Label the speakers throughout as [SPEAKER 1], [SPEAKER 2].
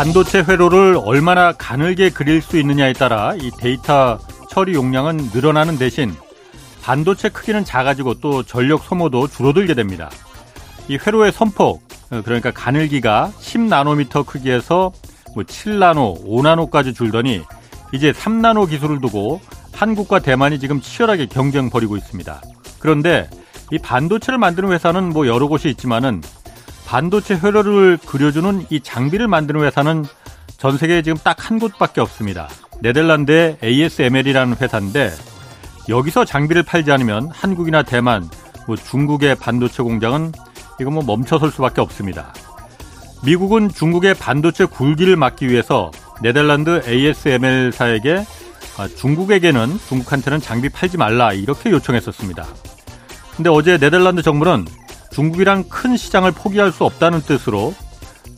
[SPEAKER 1] 반도체 회로를 얼마나 가늘게 그릴 수 있느냐에 따라 이 데이터 처리 용량은 늘어나는 대신 반도체 크기는 작아지고 또 전력 소모도 줄어들게 됩니다. 이 회로의 선폭, 그러니까 가늘기가 10나노미터 크기에서 뭐 7나노, 5나노까지 줄더니 이제 3나노 기술을 두고 한국과 대만이 지금 치열하게 경쟁 벌이고 있습니다. 그런데 이 반도체를 만드는 회사는 뭐 여러 곳이 있지만은 반도체 회로를 그려주는 이 장비를 만드는 회사는 전 세계에 지금 딱 한 곳밖에 없습니다. 네덜란드의 ASML이라는 회사인데 여기서 장비를 팔지 않으면 한국이나 대만, 뭐 중국의 반도체 공장은 이거 뭐 멈춰설 수밖에 없습니다. 미국은 중국의 반도체 굴기를 막기 위해서 네덜란드 ASML사에게 아, 중국에게는 중국한테는 장비 팔지 말라 이렇게 요청했었습니다. 근데 어제 네덜란드 정부는 중국이란 큰 시장을 포기할 수 없다는 뜻으로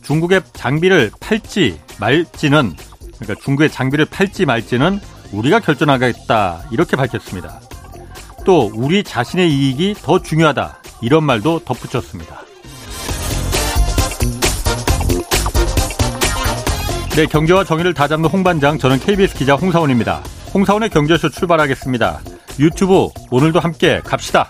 [SPEAKER 1] 중국의 장비를 팔지 말지는 그러니까 중국의 장비를 팔지 말지는 우리가 결정하겠다 이렇게 밝혔습니다. 또 우리 자신의 이익이 더 중요하다 이런 말도 덧붙였습니다. 네, 경제와 정의를 다잡는 홍반장 저는 KBS 기자 홍사원입니다. 홍사원의 경제쇼 출발하겠습니다. 유튜브 오늘도 함께 갑시다.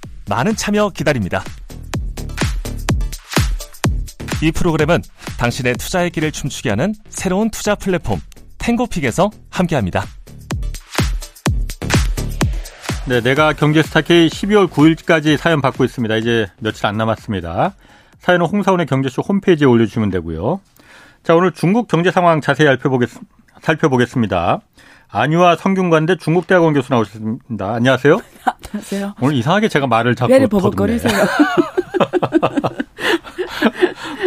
[SPEAKER 2] 많은 참여 기다립니다. 이 프로그램은 당신의 투자의 길을 춤추게 하는 새로운 투자 플랫폼 탱고픽에서 함께합니다.
[SPEAKER 1] 네, 내가 경제스타 K 12월 9일까지 사연 받고 있습니다. 이제 며칠 안 남았습니다. 사연은 홍사원의 경제쇼 홈페이지에 올려주시면 되고요. 자, 오늘 중국 경제 상황 자세히 살펴보겠, 살펴보겠습니다. 안유아 성균관대 중국대학원 교수 나오셨습니다. 안녕하세요.
[SPEAKER 3] 안녕하세요.
[SPEAKER 1] 오늘 이상하게 제가 말을 자꾸
[SPEAKER 3] 배를 버벅거리세요.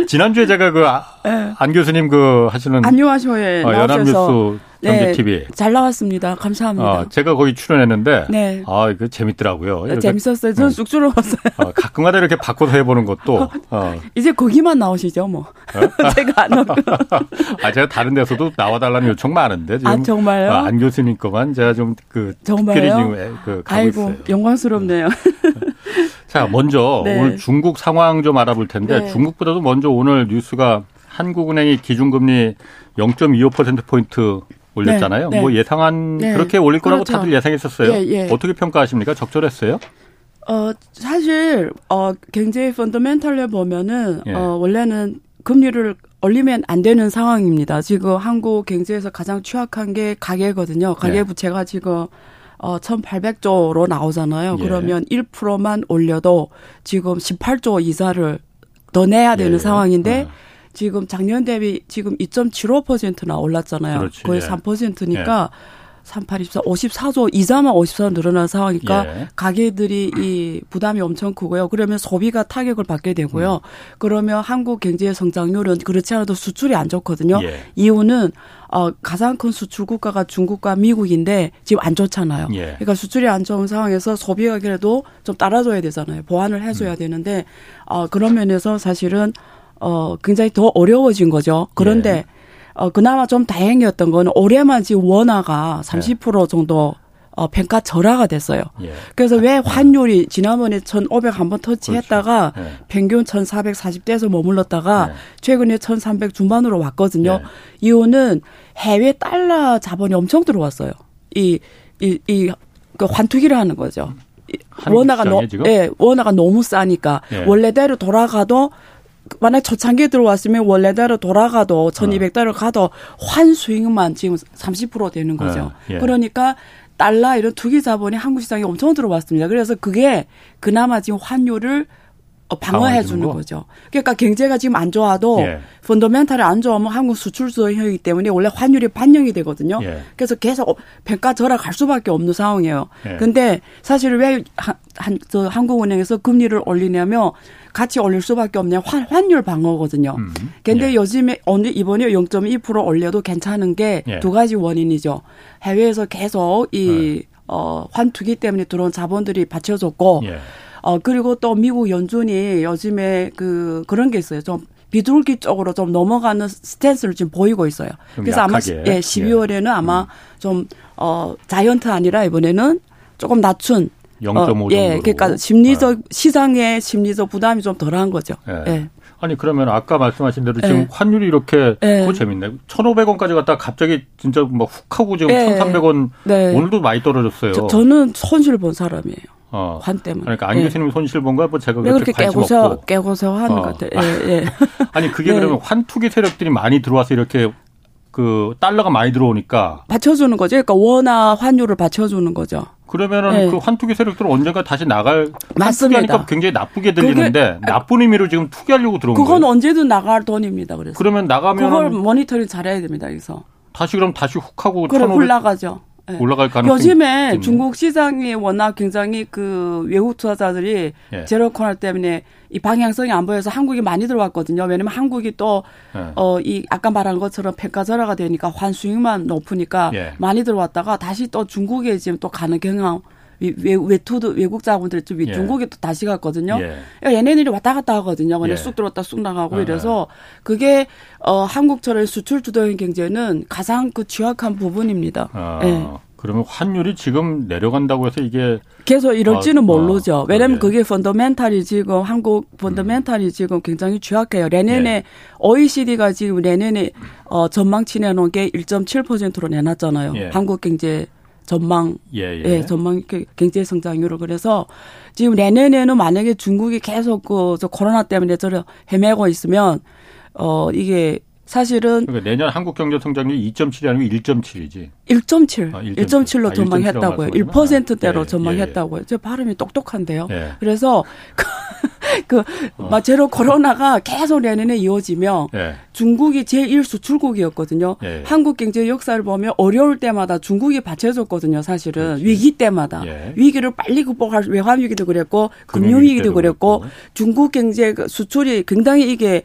[SPEAKER 1] 지난주에 제가 그안 네. 교수님 그 하시는
[SPEAKER 3] 안녕하셔요.
[SPEAKER 1] 어, 연합뉴스 경제 TV
[SPEAKER 3] 네, 잘 나왔습니다. 감사합니다.
[SPEAKER 1] 어, 제가 거기 출연했는데 네. 아 이거 재밌더라고요.
[SPEAKER 3] 네, 재밌었어요. 저는 쑥 들어봤어요.
[SPEAKER 1] 어, 가끔가다 이렇게 바꿔서 해보는 것도
[SPEAKER 3] 어. 이제 거기만 나오시죠, 뭐. 어? 제가 안 나오고.
[SPEAKER 1] 아 제가 다른 데서도 나와달라는 요청 많은데 지금
[SPEAKER 3] 아 정말요?
[SPEAKER 1] 어, 안 교수님 거만 제가 좀그 특별히 지금 그 가고
[SPEAKER 3] 아이고,
[SPEAKER 1] 있어요.
[SPEAKER 3] 영광스럽네요.
[SPEAKER 1] 자 먼저 네. 오늘 중국 상황 좀 알아볼 텐데 네. 중국보다도 먼저 오늘 뉴스가 한국은행이 기준금리 0.25% 포인트 올렸잖아요. 네, 네. 뭐 예상한 네. 그렇게 올릴 거라고 그렇죠. 다들 예상했었어요. 예, 예. 어떻게 평가하십니까? 적절했어요?
[SPEAKER 3] 어 사실 어 굉장히 펀더멘털에 보면은 예. 어 원래는 금리를 올리면 안 되는 상황입니다. 지금 한국 경제에서 가장 취약한 게 가계거든요. 가계 예. 부채가 지금 어 1,800조로 나오잖아요. 예. 그러면 1%만 올려도 지금 18조 이자를 더 내야 되는 예. 상황인데 아. 지금 작년 대비 지금 2.75%나 올랐잖아요. 그렇지, 거의 예. 3%니까 예. 38, 24, 54조 이자만 54조 늘어난 상황이니까 예. 가게들이 이 부담이 엄청 크고요. 그러면 소비가 타격을 받게 되고요. 음. 그러면 한국 경제의 성장률은 그렇지 않아도 수출이 안 좋거든요. 예. 이유는 어 가장 큰 수출 국가가 중국과 미국인데 지금 안 좋잖아요. 예. 그러니까 수출이 안 좋은 상황에서 소비가 그래도 좀 따라줘야 되잖아요. 보완을 해줘야 음. 되는데 어 그런 면에서 사실은 어, 굉장히 더 어려워진 거죠. 그런데, 예. 어, 그나마 좀 다행이었던 거는 올해만 지금 원화가 30% 예. 정도 어, 평가 절하가 됐어요. 예. 그래서 왜 환율이 지난번에 1,500 한번 터치했다가 그렇죠. 예. 평균 1,440대에서 머물렀다가 예. 최근에 1,300 중반으로 왔거든요. 예. 이유는 해외 달러 자본이 엄청 들어왔어요. 이, 이, 이, 그 환투기를 하는 거죠. 원화가 너, 예, 원화가 너무 싸니까 예. 원래대로 돌아가도 만약 초창기에 들어왔으면 원래대로 돌아가도 1200달러 가도 환 수익만 지금 30% 되는 거죠. 네, 예. 그러니까 달러 이런 투기 자본이 한국 시장에 엄청 들어왔습니다. 그래서 그게 그나마 지금 환율을 방어해 주는 거죠. 그러니까 경제가 지금 안 좋아도 예. 펀더멘탈이 안 좋으면 한국 수출 수형이기 때문에 원래 환율이 반영이 되거든요. 예. 그래서 계속 평가 절하갈 수밖에 없는 상황이에요. 예. 근데 사실 왜 한, 한, 저 한국은행에서 금리를 올리냐면 같이 올릴 수밖에 없냐 환, 환율 방어거든요. 음. 근데 예. 요즘에 오늘 이번에 0.2% 올려도 괜찮은 게두 예. 가지 원인이죠. 해외에서 계속 이 예. 어, 환투기 때문에 들어온 자본들이 받쳐줬고 예. 어, 그리고 또 미국 연준이 요즘에 그, 그런 게 있어요. 좀 비둘기 쪽으로 좀 넘어가는 스탠스를 지금 보이고 있어요. 그래서 약하게. 아마 예, 12월에는 예. 아마 음. 좀, 어, 자이언트 아니라 이번에는 조금 낮춘
[SPEAKER 1] 0.5 어,
[SPEAKER 3] 예, 그러니까 심리적 네. 시장의 심리적 부담이 좀 덜한 거죠. 예. 예.
[SPEAKER 1] 아니 그러면 아까 말씀하신 대로 지금 예. 환율이 이렇게 예. 그거 재밌네. 1,500원까지 갔다 갑자기 진짜 막 훅 하고 지금 예. 1,300원 네. 오늘도 많이 떨어졌어요.
[SPEAKER 3] 저, 는 손실 본 사람이에요. 어. 관 때문에.
[SPEAKER 1] 그러니까 안 교수님 예. 손실 본 거야? 뭐 제가
[SPEAKER 3] 그렇게 깨고서 깨고서 하는 어. 것 같아요. 예, 예.
[SPEAKER 1] 아니 그게 네. 그러면 환 투기 세력들이 많이 들어와서 이렇게 그 달러가 많이 들어오니까
[SPEAKER 3] 받쳐주는 거죠. 그러니까 원화 환율을 받쳐주는 거죠.
[SPEAKER 1] 그러면은 네. 그 환투기 세력들은 언젠가 다시 나갈 맞습니다. 굉장히 나쁘게 들리는데 그게, 나쁜 의미로 지금 투기하려고 들어온
[SPEAKER 3] 그건
[SPEAKER 1] 거예요.
[SPEAKER 3] 그건 언제든 나갈 돈입니다. 그래서
[SPEAKER 1] 그러면 나가면
[SPEAKER 3] 그걸 모니터링 잘해야 됩니다. 여기서
[SPEAKER 1] 다시 그럼 다시 훅 하고
[SPEAKER 3] 그래 올라가죠.
[SPEAKER 1] 네. 올라갈 가능성이
[SPEAKER 3] 요즘에 있네. 중국 시장이 워낙 굉장히 그 외국 투자자들이 예. 제로 코너 때문에 이 방향성이 안 보여서 한국이 많이 들어왔거든요. 왜냐면 한국이 또, 예. 어, 이 아까 말한 것처럼 평가절하가 되니까 환수익만 높으니까 예. 많이 들어왔다가 다시 또 중국에 지금 또 가는 경향 외, 외투도 외국 자본들이 좀 예. 중국에 또 다시 갔거든요. 예. 그러니까 얘네들이 왔다 갔다 하거든요. 근데 예. 쑥 들어왔다 쑥 나가고 아. 이래서 그게 어 한국처럼 수출 주도형 경제는 가장 그 취약한 부분입니다. 아. 예.
[SPEAKER 1] 그러면 환율이 지금 내려간다고 해서 이게
[SPEAKER 3] 계속 이럴지는 아, 모르죠. 아, 왜냐면 그게 펀더멘탈이 지금 한국 펀더멘탈이 음. 지금 굉장히 취약해요. 내년에 예. OECD가 지금 내년에 어 전망치 내놓은 게 1.7%로 내놨잖아요. 예. 한국 경제 전망, 예, 예. 예 전망 경제 성장률을 그래서 지금 내년에는 만약에 중국이 계속 그 저 코로나 때문에 저를 헤매고 있으면 어 이게 사실은
[SPEAKER 1] 그러니까 내년 한국 경제 성장률이 2.7이 아니고 1.7이지.
[SPEAKER 3] 1.7. 아, 1.7 로 아, 전망했다고요. 1%대로 아, 전망했다고요. 예, 예. 제 발음이 똑똑한데요. 예. 그래서 그 어. 제로 코로나가 계속 내년에 이어지며 예. 중국이 제1 수출국이었거든요. 예. 한국 경제 역사를 보면 어려울 때마다 중국이 받쳐줬거든요. 사실은 그렇지. 위기 때마다 예. 위기를 빨리 극복할 외환 위기도 그랬고 금융 위기도 그랬고 중국 경제 수출이 굉장히 이게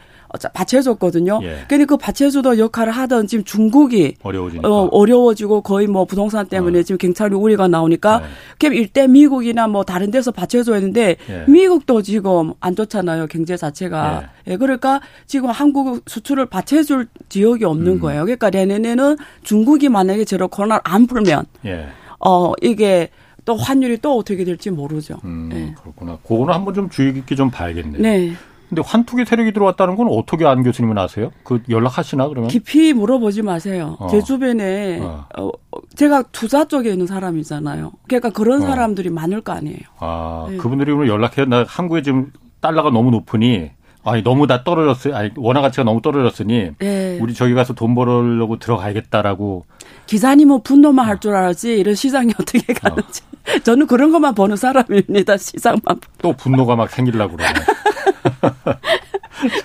[SPEAKER 3] 받쳐줬거든요. 예. 근데 그 받쳐주던 역할을 하던 지금 중국이
[SPEAKER 1] 어려워지니까.
[SPEAKER 3] 어, 어려워지고 거의 뭐 부동산 때문에 어. 지금 경찰이 우리가 나오니까 네. 그럼 일대 미국이나 뭐 다른 데서 받쳐줘야 하는데 예. 미국도 지금 안 좋잖아요. 경제 자체가. 예. 예. 그러니까 지금 한국 수출을 받쳐줄 지역이 없는 음. 거예요. 그러니까 내년에는 중국이 만약에 제로 코로나를 안 풀면 예. 어 이게 또 환율이 또 어떻게 될지 모르죠.
[SPEAKER 1] 음, 네. 그렇구나. 그거는 한번 좀 주의 깊게 좀 봐야겠네요. 네. 근데 환투기 세력이 들어왔다는 건 어떻게 안 교수님은 아세요? 그 연락하시나 그러면?
[SPEAKER 3] 깊이 물어보지 마세요. 어. 제 주변에 어. 어. 제가 투자 쪽에 있는 사람이잖아요. 그러니까 그런 어. 사람들이 많을 거 아니에요.
[SPEAKER 1] 아 네. 그분들이 오늘 연락해 나 한국에 지금 달러가 너무 높으니 아니 너무 다 떨어졌어요. 아니 원화 가치가 너무 떨어졌으니 네. 우리 저기 가서 돈 벌려고 들어가야겠다라고.
[SPEAKER 3] 기사님은 분노만 할 줄 알았지 이런 시장이 어떻게 가는지. 어. 저는 그런 것만 보는 사람입니다. 시장만.
[SPEAKER 1] 또 분노가 막 생기려고 그러네.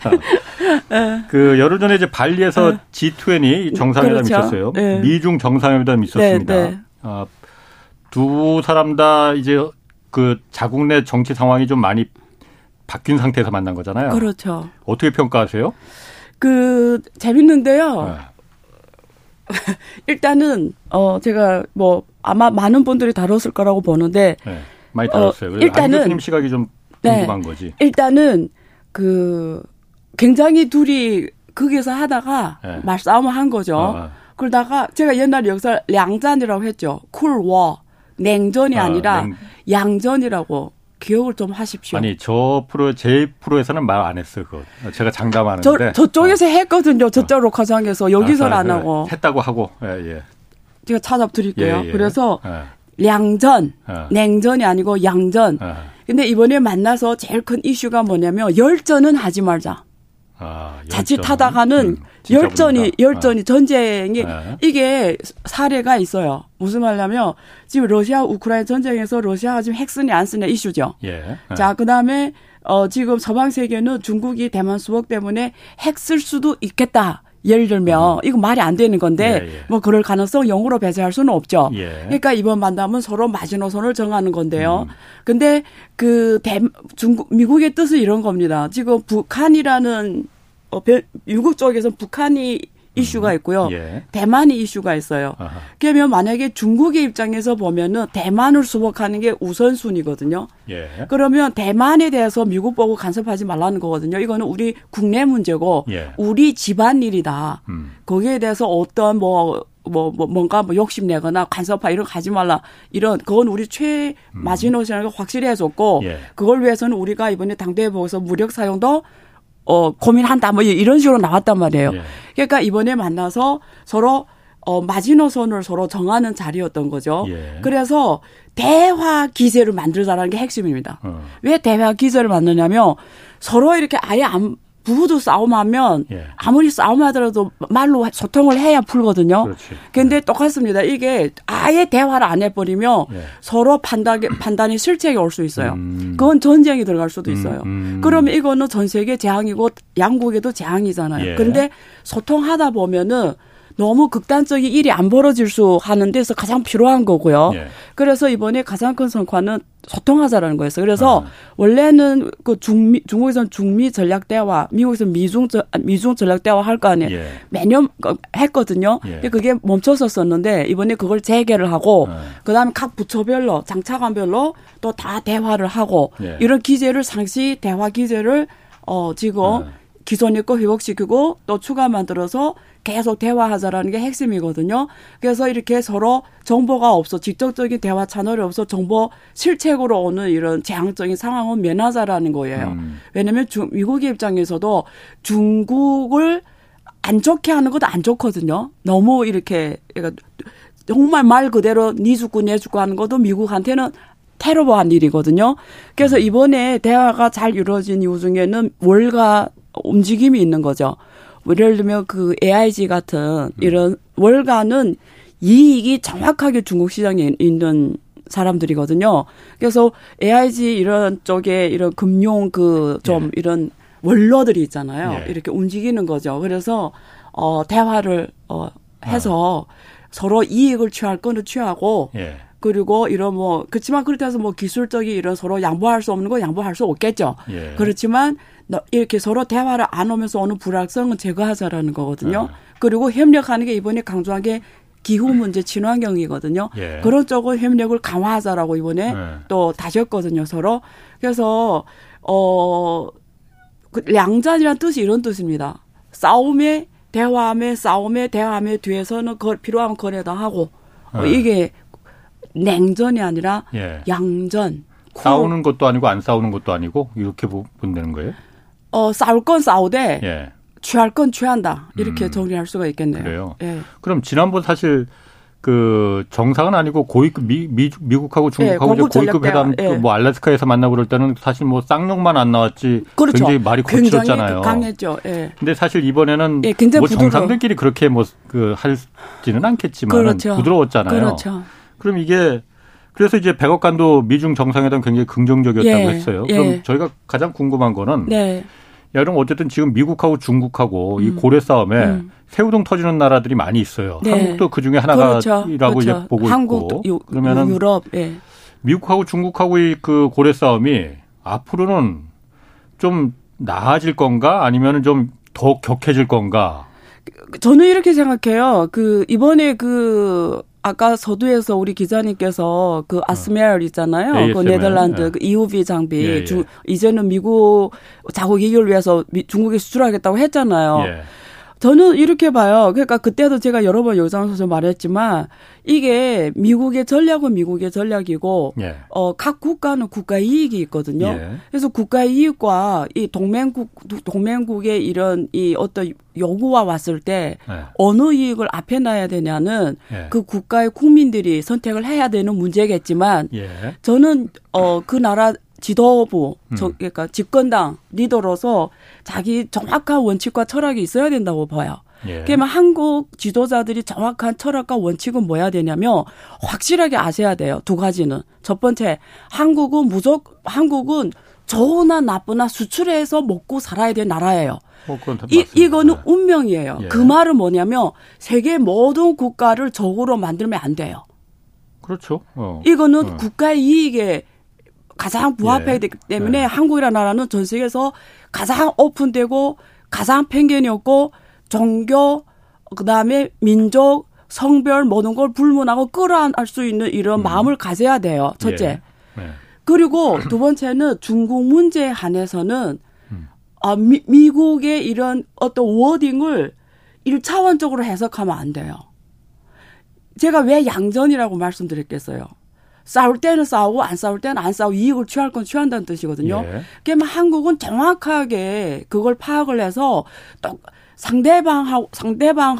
[SPEAKER 1] 자, 그 열흘 전에 이제 발리에서 네. G20 정상회담 그렇죠. 있었어요. 네. 미중 정상회담 있었습니다. 네, 네. 아, 두 사람 다 이제 그 자국 내 정치 상황이 좀 많이 바뀐 상태에서 만난 거잖아요.
[SPEAKER 3] 그렇죠.
[SPEAKER 1] 어떻게 평가하세요?
[SPEAKER 3] 그 재밌는데요. 네. 일단은 어 제가 뭐 아마 많은 분들이 다뤘을 거라고 보는데 네,
[SPEAKER 1] 많이 다뤘어요. 어, 일단은 시각이 좀 궁금한 네. 거지.
[SPEAKER 3] 일단은 그 굉장히 둘이 거기서 하다가 네. 말싸움을 한 거죠. 아. 그러다가 제가 옛날에 여기서 량잔이라고 했죠. 쿨워 냉전이 아, 아니라 냉... 양전이라고 기억을 좀 하십시오.
[SPEAKER 1] 아니 저 프로 제 프로에서는 말 안 했어요. 그거 제가 장담하는데
[SPEAKER 3] 저, 저쪽에서 어. 했거든요. 저쪽 로카장에서 여기서는 아, 안 하고
[SPEAKER 1] 했다고 하고 예, 예.
[SPEAKER 3] 제가 찾아드릴게요. 예, 예. 그래서 예. 량전 예. 냉전이 아니고 양전. 예. 근데 이번에 만나서 제일 큰 이슈가 뭐냐면 열전은 하지 말자.
[SPEAKER 1] 아, 열전.
[SPEAKER 3] 자칫하다가는 음, 열전이 모른다. 열전이 아. 전쟁이 네. 이게 사례가 있어요. 무슨 말냐면 지금 러시아 우크라이나 전쟁에서 러시아가 지금 핵 쓰냐 안 쓰냐 이슈죠. 예. 네. 자 그다음에 어 지금 서방 세계는 중국이 대만 수복 때문에 핵 쓸 수도 있겠다. 예를 들면 음. 이거 말이 안 되는 건데 예, 예. 뭐 그럴 가능성 영으로 배제할 수는 없죠. 예. 그러니까 이번 만남은 서로 마지노선을 정하는 건데요. 음. 근데 그 대, 중국 미국의 뜻은 이런 겁니다. 지금 북한이라는 어, 미국 쪽에서 북한이 이슈가 음. 있고요. 예. 대만이 이슈가 있어요. 아하. 그러면 만약에 중국의 입장에서 보면은 대만을 수복하는 게 우선순위거든요. 예. 그러면 대만에 대해서 미국 보고 간섭하지 말라는 거거든요. 이거는 우리 국내 문제고 예. 우리 집안 일이다. 음. 거기에 대해서 어떤 뭐 뭐, 뭐, 뭔가 뭐 욕심내거나 간섭하 이런 거 하지 말라. 이런, 그건 우리 최 마지노선을 음. 확실히 해줬고, 예. 그걸 위해서는 우리가 이번에 당대회 보고서 무력 사용도 어, 고민한다. 뭐 이런 식으로 나왔단 말이에요. 예. 그러니까 이번에 만나서 서로 어, 마지노선을 서로 정하는 자리였던 거죠. 예. 그래서 대화 기제를 만들자라는 게 핵심입니다. 어. 왜 대화 기제를 만드냐면 서로 이렇게 아예 안, 부부도 싸움하면 예. 아무리 싸움하더라도 말로 소통을 해야 풀거든요. 근데 예. 똑같습니다. 이게 아예 대화를 안 해버리면 예. 서로 판단 판단이 실책이 올 수 있어요. 음. 그건 전쟁이 들어갈 수도 음, 있어요. 음. 그러면 이거는 전 세계 재앙이고 양국에도 재앙이잖아요. 예. 근데 소통하다 보면은 너무 극단적인 일이 안 벌어질 수 하는 데서 가장 필요한 거고요. 예. 그래서 이번에 가장 큰 성과는 소통하자라는 거였어요. 그래서 아. 원래는 그 중미 중국에서는 중미 전략 대화, 미국에서는 미중 미중 전략 대화 할 거 아니에요. 예. 매년 했거든요. 예. 그게 멈춰섰었는데 이번에 그걸 재개를 하고 예. 그다음에 각 부처별로 장차관별로 또 다 대화를 하고 예. 이런 기제를 상시 대화 기제를 어 지금 예. 기존 있고 회복시키고 또 추가 만들어서 계속 대화하자라는 게 핵심이거든요. 그래서 이렇게 서로 정보가 없어 직접적인 대화 채널이 없어 정보 실책으로 오는 이런 재앙적인 상황은 면하자라는 거예요. 음. 왜냐하면 중, 미국의 입장에서도 중국을 안 좋게 하는 것도 안 좋거든요. 너무 이렇게 그러니까 정말 말 그대로 니 죽고 내 죽고 하는 것도 미국한테는 테러한 일이거든요. 그래서 이번에 대화가 잘 이루어진 이유 중에는 월가 움직임이 있는 거죠. 예를 들면 그 AIG 같은 이런 월가는 이익이 정확하게 중국 시장에 있는 사람들이거든요. 그래서 AIG 이런 쪽에 이런 금융 그좀 예. 이런 원로들이 있잖아요. 예. 이렇게 움직이는 거죠. 그래서 어 대화를 어 해서 아. 서로 이익을 취할 거는 취하고 예. 그리고 이런 뭐 그렇지만 그렇다 해서 뭐 기술적인 이런 서로 양보할 수 없는 거 양보할 수 없겠죠. 예. 그렇지만 이렇게 서로 대화를 안 오면서 오는 불확성은 제거하자라는 거거든요. 예. 그리고 협력하는 게 이번에 강조한 게 기후 문제 친환경이거든요. 예. 그런 쪽은 협력을 강화하자라고 이번에 예. 또 다셨거든요, 서로. 그래서 어그 량자이라는 뜻이 이런 뜻입니다. 싸움에 대화함에 싸움에 대화함에 뒤에서는 거, 필요하면 거래도 하고 어, 이게 냉전이 아니라 예. 양전.
[SPEAKER 1] 싸우는 것도 아니고 안 싸우는 것도 아니고 이렇게 본다는 거예요?
[SPEAKER 3] 어 싸울 건 싸우되 예. 취할 건 취한다 이렇게 음. 정리할 수가 있겠네요.
[SPEAKER 1] 그래요. 예. 그럼 지난번 사실 그 정상은 아니고 고위급 미, 미 미국하고 중국하고 예, 고위급 회담 예. 뭐 알래스카에서 만나고 그럴 때는 사실 뭐 쌍욕만 안 나왔지 그렇죠. 굉장히 말이 거칠었잖아요.
[SPEAKER 3] 강했죠. 예.
[SPEAKER 1] 근데 사실 이번에는 예, 뭐. 정상들끼리 그렇게 뭐 그 할지는 않겠지만 그렇죠. 부드러웠잖아요. 그렇죠. 그럼 이게 그래서 이제 백악관도 미중 정상회담 굉장히 긍정적이었다고 예, 했어요. 그럼 예. 저희가 가장 궁금한 거는 네. 야, 그럼 어쨌든 지금 미국하고 중국하고 음. 이 고래 싸움에 음. 새우등 터지는 나라들이 많이 있어요. 네. 한국도 그 중에 하나가라고 그렇죠. 그렇죠. 이제 보고 한국, 있고. 유, 그러면은 유럽, 예. 미국하고 중국하고 이그 고래 싸움이 앞으로는 좀 나아질 건가 아니면은 좀 더 격해질 건가?
[SPEAKER 3] 저는 이렇게 생각해요. 그 이번에 그 아까 서두에서 우리 기자님께서 그 어. 아스메얼 있잖아요. ASMR. 그 네덜란드 네. 그 EUV 장비 예, 예. 중, 이제는 미국 자국 이익을 위해서 미, 중국에 수출하겠다고 했잖아요. 예. 저는 이렇게 봐요. 그러니까 그때도 제가 여러 번 영상에서 말했지만 이게 미국의 전략은 미국의 전략이고 예. 어각 국가는 국가 이익이 있거든요. 예. 그래서 국가 이익과 이 동맹국 동맹국의 이런 이 어떤 요구와 왔을 때 예. 어느 이익을 앞에 놔야 되냐는 예. 그 국가의 국민들이 선택을 해야 되는 문제겠지만 예. 저는 어그 나라 지도부, 음. 저, 그러니까 집권당 리더로서 자기 정확한 원칙과 철학이 있어야 된다고 봐요. 예. 그러면 한국 지도자들이 정확한 철학과 원칙은 뭐야 되냐면 확실하게 아셔야 돼요. 두 가지는. 첫 번째, 한국은 무조건 한국은 좋으나 나쁘나 수출해서 먹고 살아야 될 나라예요. 뭐 이, 이거는 운명이에요. 예. 그 말은 뭐냐면 세계 모든 국가를 적으로 만들면 안 돼요.
[SPEAKER 1] 그렇죠.
[SPEAKER 3] 어. 이거는 어. 국가의 이익에 가장 부합해야 예. 되기 때문에 예. 한국이라는 나라는 전 세계에서 가장 오픈되고 가장 편견이 없고 종교 그다음에 민족 성별 모든 걸 불문하고 끌어안을 수 있는 이런 음. 마음을 가져야 돼요. 첫째. 예. 네. 그리고 두 번째는 중국 문제에 한해서는 음. 아, 미, 미국의 이런 어떤 워딩을 일차원적으로 해석하면 안 돼요. 제가 왜 양전이라고 말씀드렸겠어요. 싸울 때는 싸우고 안 싸울 때는 안 싸우고 이익을 취할 건 취한다는 뜻이거든요. 예. 그러면 한국은 정확하게 그걸 파악을 해서 또 상대방하고 상대방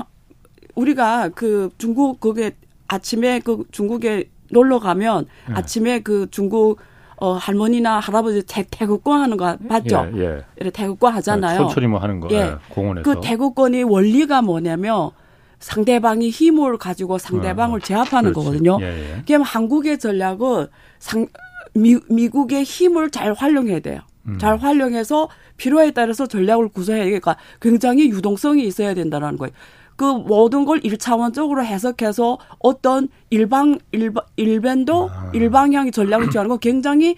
[SPEAKER 3] 우리가 그 중국 그게 아침에 그 중국에 놀러 가면 예. 아침에 그 중국 어 할머니나 할아버지 태, 태극권 하는 거 봤죠? 예, 예. 태극권 하잖아요.
[SPEAKER 1] 천천히 뭐 하는 거. 예. 예. 공원에서.
[SPEAKER 3] 그 태극권이 원리가 뭐냐면 상대방이 힘을 가지고 상대방을 어, 제압하는 그렇지. 거거든요. 예, 예. 그럼 한국의 전략은 상, 미, 미국의 힘을 잘 활용해야 돼요. 음. 잘 활용해서 필요에 따라서 전략을 구성해야 되니까 굉장히 유동성이 있어야 된다는 거예요. 그 모든 걸 일차원적으로 해석해서 어떤 일방 일방 일변도 아. 일방향의 전략을 취하는 거 굉장히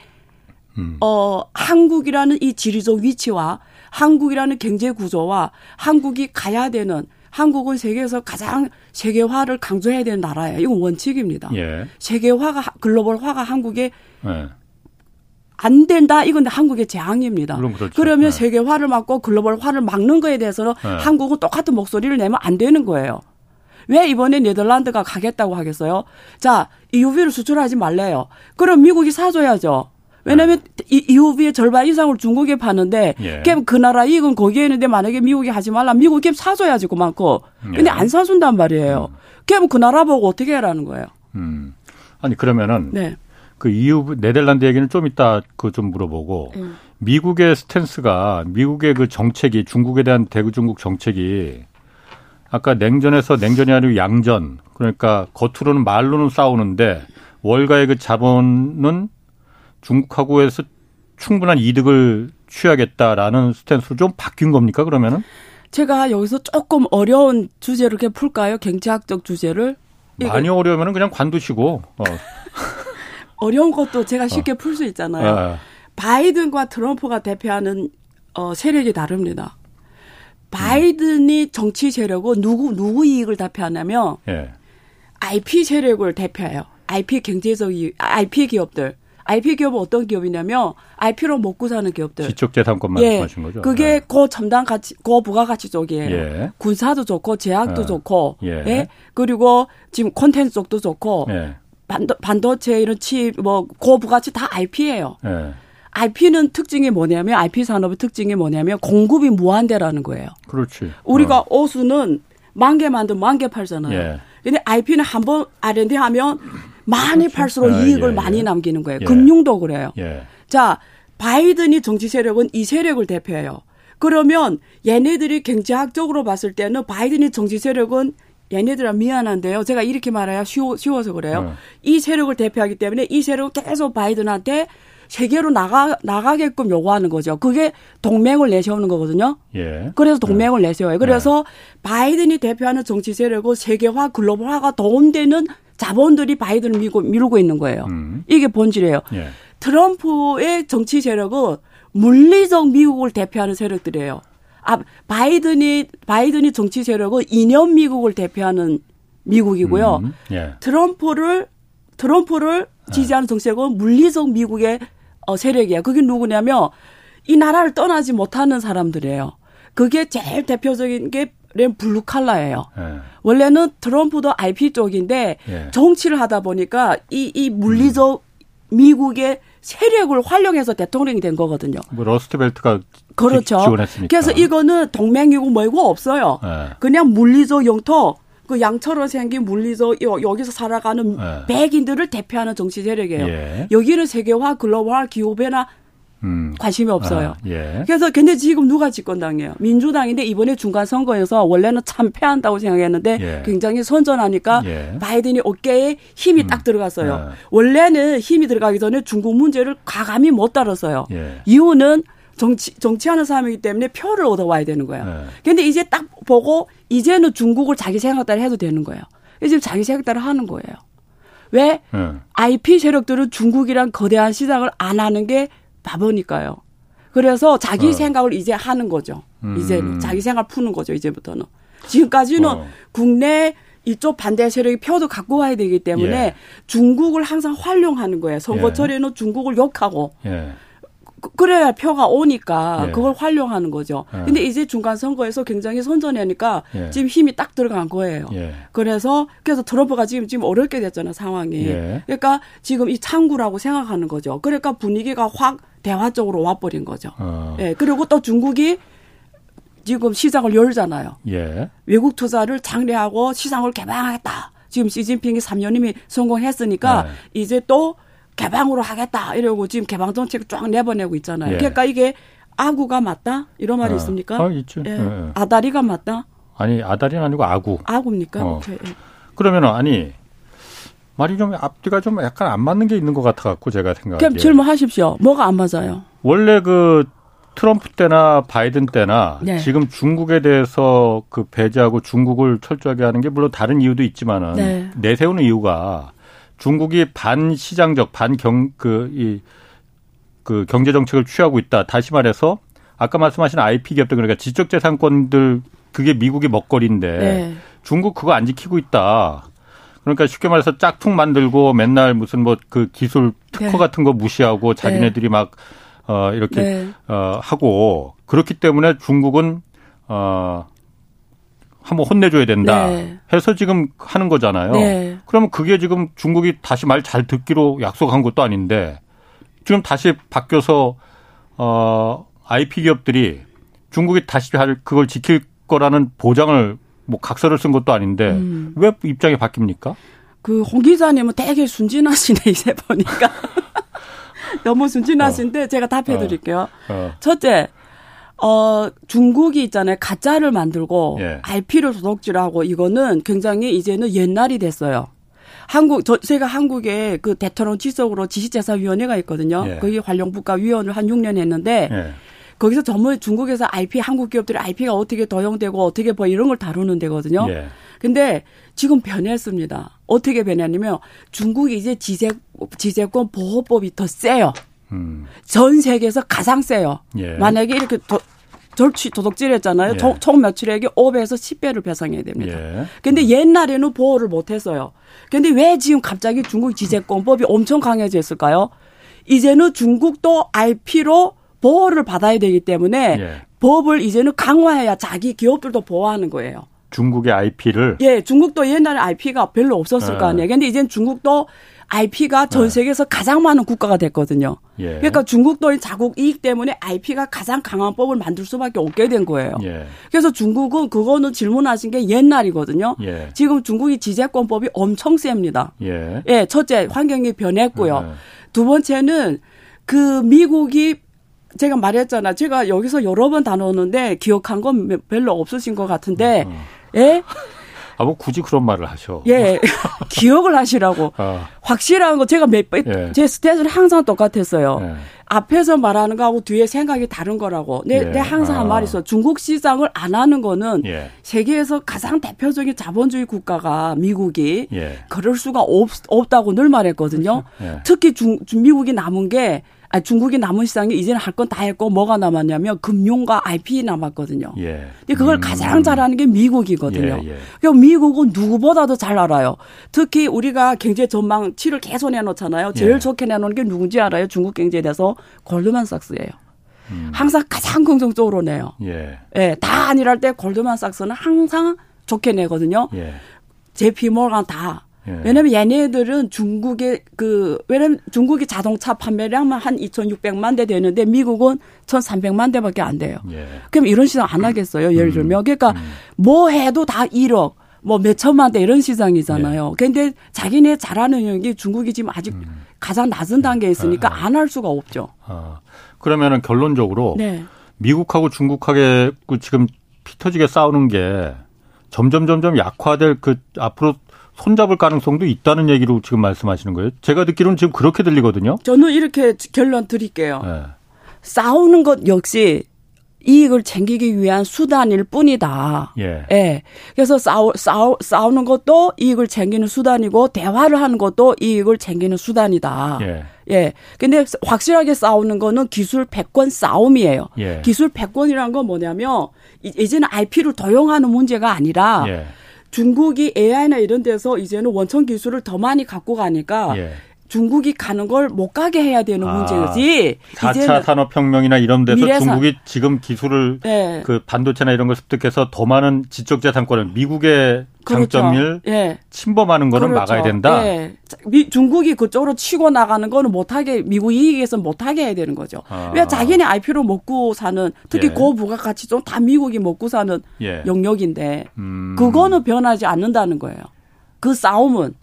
[SPEAKER 3] 음. 어 한국이라는 이 지리적 위치와 한국이라는 경제 구조와 한국이 가야 되는 한국은 세계에서 가장 세계화를 강조해야 되는 나라예요. 이건 원칙입니다. 예. 세계화가 글로벌화가 한국에 예. 안 된다. 이건 한국의 재앙입니다. 그렇죠. 그러면 네. 세계화를 막고 글로벌화를 막는 거에 대해서는 네. 한국은 똑같은 목소리를 내면 안 되는 거예요. 왜 이번에 네덜란드가 가겠다고 하겠어요? 자, EUV를 수출하지 말래요. 그럼 미국이 사줘야죠. 왜냐하면 네. EUV의 절반 이상을 중국에 파는데 예. 그 나라 이익은 거기에 있는데 만약에 미국이 하지 말라 미국이 사줘야지 그만큼. 예. 근데 안 사준단 말이에요. 음. 그럼 그 나라 보고 어떻게 해라는 거예요. 음.
[SPEAKER 1] 아니 그러면은 네. 그 EU 네덜란드 얘기는 좀 이따 그 좀 물어보고 음. 미국의 스탠스가 미국의 그 정책이 중국에 대한 대구 중국 정책이 아까 냉전에서 냉전이 아니고 양전 그러니까 겉으로는 말로는 싸우는데 월가의 그 자본은 중국하고에서 충분한 이득을 취하겠다라는 스탠스로 좀 바뀐 겁니까 그러면은?
[SPEAKER 3] 제가 여기서 조금 어려운 주제를 이렇게 풀까요? 경제학적 주제를?
[SPEAKER 1] 많이 어려우면 그냥 관두시고. 어.
[SPEAKER 3] 어려운 것도 제가 쉽게 어. 풀수 있잖아요. 어. 바이든과 트럼프가 대표하는 어, 세력이 다릅니다. 바이든이 정치 세력은 누구 누구 이익을 대표하냐면 예. IP 세력을 대표해요. IP 경제적 이익, IP 기업들. IP 기업은 어떤 기업이냐면 IP로 먹고 사는 기업들.
[SPEAKER 1] 지적재산권 말씀하신 예. 거죠.
[SPEAKER 3] 그게 예. 고첨단 가치, 고부가가치 쪽이에요. 예. 군사도 좋고 제약도 예. 좋고, 예. 예. 그리고 지금 콘텐츠 쪽도 좋고, 예. 반도, 반도체 이런 칩, 뭐, 고부가치 다 IP예요. 네. IP는 특징이 뭐냐면, IP 산업의 특징이 뭐냐면, 공급이 무한대라는 거예요.
[SPEAKER 1] 그렇지.
[SPEAKER 3] 우리가 어. 오수는 만 개 만들면 만개 팔잖아요. 예. 근데 IP는 한 번 R&D 하면 많이 그렇죠. 팔수록 아, 이익을 예, 많이 예. 남기는 거예요. 예. 금융도 그래요. 예. 자, 바이든이 정치 세력은 이 세력을 대표해요. 그러면 얘네들이 경제학적으로 봤을 때는 바이든이 정치 세력은 얘네들아 미안한데요. 제가 이렇게 말해야 쉬워, 쉬워서 그래요. 네. 이 세력을 대표하기 때문에 이 세력을 계속 바이든한테 세계로 나가 나가게끔 요구하는 거죠. 그게 동맹을 내세우는 거거든요. 예. 그래서 동맹을 네. 내세워요. 그래서 네. 바이든이 대표하는 정치 세력은 세계화 글로벌화가 도움되는 자본들이 바이든을 밀고 밀고 있는 거예요. 음. 이게 본질이에요. 예. 트럼프의 정치 세력은 물리적 미국을 대표하는 세력들이에요. 아, 바이든이 바이든이 정치 세력은 이념 미국을 대표하는 미국이고요. 음, 예. 트럼프를 트럼프를 지지하는 정치 세력은 물리적 미국의 어, 세력이야. 그게 누구냐면 이 나라를 떠나지 못하는 사람들이에요. 그게 제일 대표적인 게 블루 칼라예요. 예. 원래는 트럼프도 IP 쪽인데 예. 정치를 하다 보니까 이, 이 물리적 음. 미국의 세력을 활용해서 대통령이 된 거거든요.
[SPEAKER 1] 뭐 Rust Belt가
[SPEAKER 3] 그렇죠.
[SPEAKER 1] 지원했으니까.
[SPEAKER 3] 그래서 이거는 동맹이고 뭐고 없어요. 네. 그냥 물리적 영토 그 양처럼 생긴 물리적 여기서 살아가는 네. 백인들을 대표하는 정치 세력이에요. 예. 여기는 세계화, 글로벌 기후 변화 음. 관심이 없어요. 아, 예. 그래서 근데 지금 누가 집권당이에요? 민주당인데 이번에 중간 선거에서 원래는 참패한다고 생각했는데 예. 굉장히 선전하니까 예. 바이든이 어깨에 힘이 음. 딱 들어갔어요. 예. 원래는 힘이 들어가기 전에 중국 문제를 과감히 못 다뤘어요. 예. 이유는 정치 정치하는 사람이기 때문에 표를 얻어와야 되는 거예요. 네. 근데 이제 딱 보고 이제는 중국을 자기 생각대로 해도 되는 거예요. 이제 자기 생각대로 하는 거예요. 왜 네. IP 세력들은 중국이란 거대한 시장을 안 하는 게 바보니까요. 그래서 자기 어. 생각을 이제 하는 거죠. 음. 이제 자기 생각 푸는 거죠. 이제부터는. 지금까지는 어. 국내 이쪽 반대 세력이 표도 갖고 와야 되기 때문에 예. 중국을 항상 활용하는 거예요. 선거철에는 예. 중국을 욕하고 예. 그, 그래야 표가 오니까 예. 그걸 활용하는 거죠. 예. 근데 이제 중간 선거에서 굉장히 선전하니까 예. 지금 힘이 딱 들어간 거예요. 예. 그래서 그래서 트럼프가 지금 지금 어렵게 됐잖아요 상황이. 예. 그러니까 지금 이 창구라고 생각하는 거죠. 그러니까 분위기가 확 대화적으로 와버린 거죠. 어. 예. 그리고 또 중국이 지금 시장을 열잖아요. 예. 외국 투자를 장려하고 시장을 개방하겠다. 지금 시진핑이 3년이미 성공했으니까 네. 이제 또 개방으로 하겠다 이러고 지금 개방 정책 쫙 내보내고 있잖아요. 예. 그러니까 이게 아구가 맞다 이런 말이 어. 있습니까?
[SPEAKER 1] 아, 있죠. 예. 예.
[SPEAKER 3] 아다리가 맞다?
[SPEAKER 1] 아니 아다리는 아니고 아구.
[SPEAKER 3] 아구입니까? 어. 예.
[SPEAKER 1] 그러면은 아니 말이 좀 앞뒤가 좀 약간 안 맞는 게 있는 것 같아 갖고 제가 생각하기에.
[SPEAKER 3] 그럼 질문하십시오. 뭐가 안 맞아요?
[SPEAKER 1] 원래 그 트럼프 때나 바이든 때나 네. 지금 중국에 대해서 그 배제하고 중국을 철저하게 하는 게 물론 다른 이유도 있지만은 네. 내세우는 이유가 중국이 반시장적 반경 그이그 경제 정책을 취하고 있다. 다시 말해서 아까 말씀하신 IP 기업들 그러니까 지적 재산권들 그게 미국의 먹거리인데 네. 중국 그거 안 지키고 있다. 그러니까 쉽게 말해서 짝퉁 만들고 맨날 무슨 뭐 그 기술 특허 네. 같은 거 무시하고 자기네들이 네. 막 어, 이렇게 네. 어, 하고 그렇기 때문에 중국은 어, 한번 혼내줘야 된다 네. 해서 지금 하는 거잖아요. 네. 그러면 그게 지금 중국이 다시 말 잘 듣기로 약속한 것도 아닌데 지금 다시 바뀌어서 어 IP 기업들이 중국이 다시 할 그걸 지킬 거라는 보장을 뭐 각서를 쓴 것도 아닌데 음. 왜 입장이 바뀝니까?
[SPEAKER 3] 그 홍 기자님은 되게 순진하시네 이제 보니까 너무 순진하신데 어. 제가 답해 드릴게요. 어. 어. 첫째 어, 중국이 있잖아요. 가짜를 만들고 예. IP를 도둑질하고 이거는 굉장히 이제는 옛날이 됐어요. 한국, 저, 제가 한국에 그 대통령 지속으로 지식재산위원회가 있거든요. 예. 거기 관련국가 위원을 한 6년 했는데 예. 거기서 전부 중국에서 IP, 한국 기업들이 IP가 어떻게 도용되고 어떻게 뭐 이런 걸 다루는 데거든요. 예. 근데 지금 변했습니다. 어떻게 변했냐면 중국이 이제 지재, 지재권 보호법이 더 세요. 음. 전 세계에서 가장 세요. 예. 만약에 이렇게 도, 절취 도둑질 했잖아요. 예. 총, 총 며칠에게 5배에서 10배를 배상해야 됩니다. 예. 근데 옛날에는 보호를 못 했어요. 근데 왜 지금 갑자기 중국 지재권법이 엄청 강해졌을까요? 이제는 중국도 IP로 보호를 받아야 되기 때문에 예. 법을 이제는 강화해야 자기 기업들도 보호하는 거예요.
[SPEAKER 1] 중국의 IP를
[SPEAKER 3] 예, 중국도 옛날에 IP가 별로 없었을 네. 거 아니에요. 근데 이제는 중국도 IP가 전 네. 세계에서 가장 많은 국가가 됐거든요. 예. 그러니까 중국도 자국 이익 때문에 IP가 가장 강한 법을 만들 수밖에 없게 된 거예요. 예. 그래서 중국은 그거는 질문하신 게 옛날이거든요. 예. 지금 중국이 지재권법이 엄청 셉니다. 예. 예, 첫째 환경이 변했고요. 네. 두 번째는 그 미국이 제가 말했잖아. 제가 여기서 여러 번 다뤘는데 기억한 건 별로 없으신 것 같은데, 어. 예?
[SPEAKER 1] 아, 뭐 굳이 그런 말을 하셔.
[SPEAKER 3] 예. 기억을 하시라고. 어. 확실한 거 제가 몇, 예. 제 스탯은 항상 똑같았어요. 예. 앞에서 말하는 거하고 뒤에 생각이 다른 거라고. 내, 예. 내 항상 아. 한 말이 있어. 중국 시장을 안 하는 거는 예. 세계에서 가장 대표적인 자본주의 국가가 미국이 예. 그럴 수가 없, 없다고 늘 말했거든요. 예. 특히 중, 미국이 남은 게 아, 중국이 남은 시장에 이제는 할 건 다 했고 뭐가 남았냐면 금융과 IP 남았거든요. 예. 근데 그걸 음. 가장 잘하는 게 미국이거든요. 예, 예. 그러니까 미국은 누구보다도 잘 알아요. 특히 우리가 경제 전망치를 계속 내놓잖아요. 제일 예. 좋게 내놓는 게 누군지 알아요? 중국 경제에 대해서 골드만삭스예요. 음. 항상 가장 긍정적으로 내요. 예. 예. 다 아니랄 때 골드만삭스는 항상 좋게 내거든요. 예. 제피 모간 다 예. 왜냐면 얘네들은 중국의 그 왜냐면 중국이 자동차 판매량만 한 2,600만 대 되는데 미국은 1,300만 대밖에 안 돼요. 예. 그럼 이런 시장 안 하겠어요. 예를 음. 들면 그러니까 음. 뭐 해도 다 1억 뭐 몇천만 대 이런 시장이잖아요. 예. 근데 자기네 잘하는 영역이 중국이 지금 아직 음. 가장 낮은 단계에 있으니까 아, 아. 안할 수가 없죠. 아.
[SPEAKER 1] 그러면은 결론적으로 네. 미국하고 중국하게 그 지금 피터지게 싸우는 게 점점 점점 약화될 그 앞으로 손잡을 가능성도 있다는 얘기로 지금 말씀하시는 거예요. 제가 듣기로는 지금 그렇게 들리거든요.
[SPEAKER 3] 저는 이렇게 결론 드릴게요. 네. 싸우는 것 역시 이익을 챙기기 위한 수단일 뿐이다. 예. 예. 그래서 싸우, 싸우, 싸우는 것도 이익을 챙기는 수단이고, 대화를 하는 것도 이익을 챙기는 수단이다. 예. 예. 근데 확실하게 싸우는 거는 기술 패권 싸움이에요. 예. 기술 패권이란 건 뭐냐면, 이제는 IP를 도용하는 문제가 아니라, 예. 중국이 AI나 이런 데서 이제는 원천 기술을 더 많이 갖고 가니까, 예. 중국이 가는 걸 못 가게 해야 되는 아, 문제지.
[SPEAKER 1] 4차 산업혁명이나 이런 데서 미래사... 중국이 지금 기술을 네. 그 반도체나 이런 걸 습득해서 더 많은 지적재산권을 미국의 그렇죠. 장점을 예. 침범하는 거는 그렇죠. 막아야 된다. 예.
[SPEAKER 3] 미, 중국이 그쪽으로 치고 나가는 거는 못하게 미국 이익에서 못하게 해야 되는 거죠. 아. 왜 자기네 IP로 먹고 사는 특히 예. 고부가 가치 좀 다 미국이 먹고 사는 예. 영역인데 음. 그거는 변하지 않는다는 거예요. 그 싸움은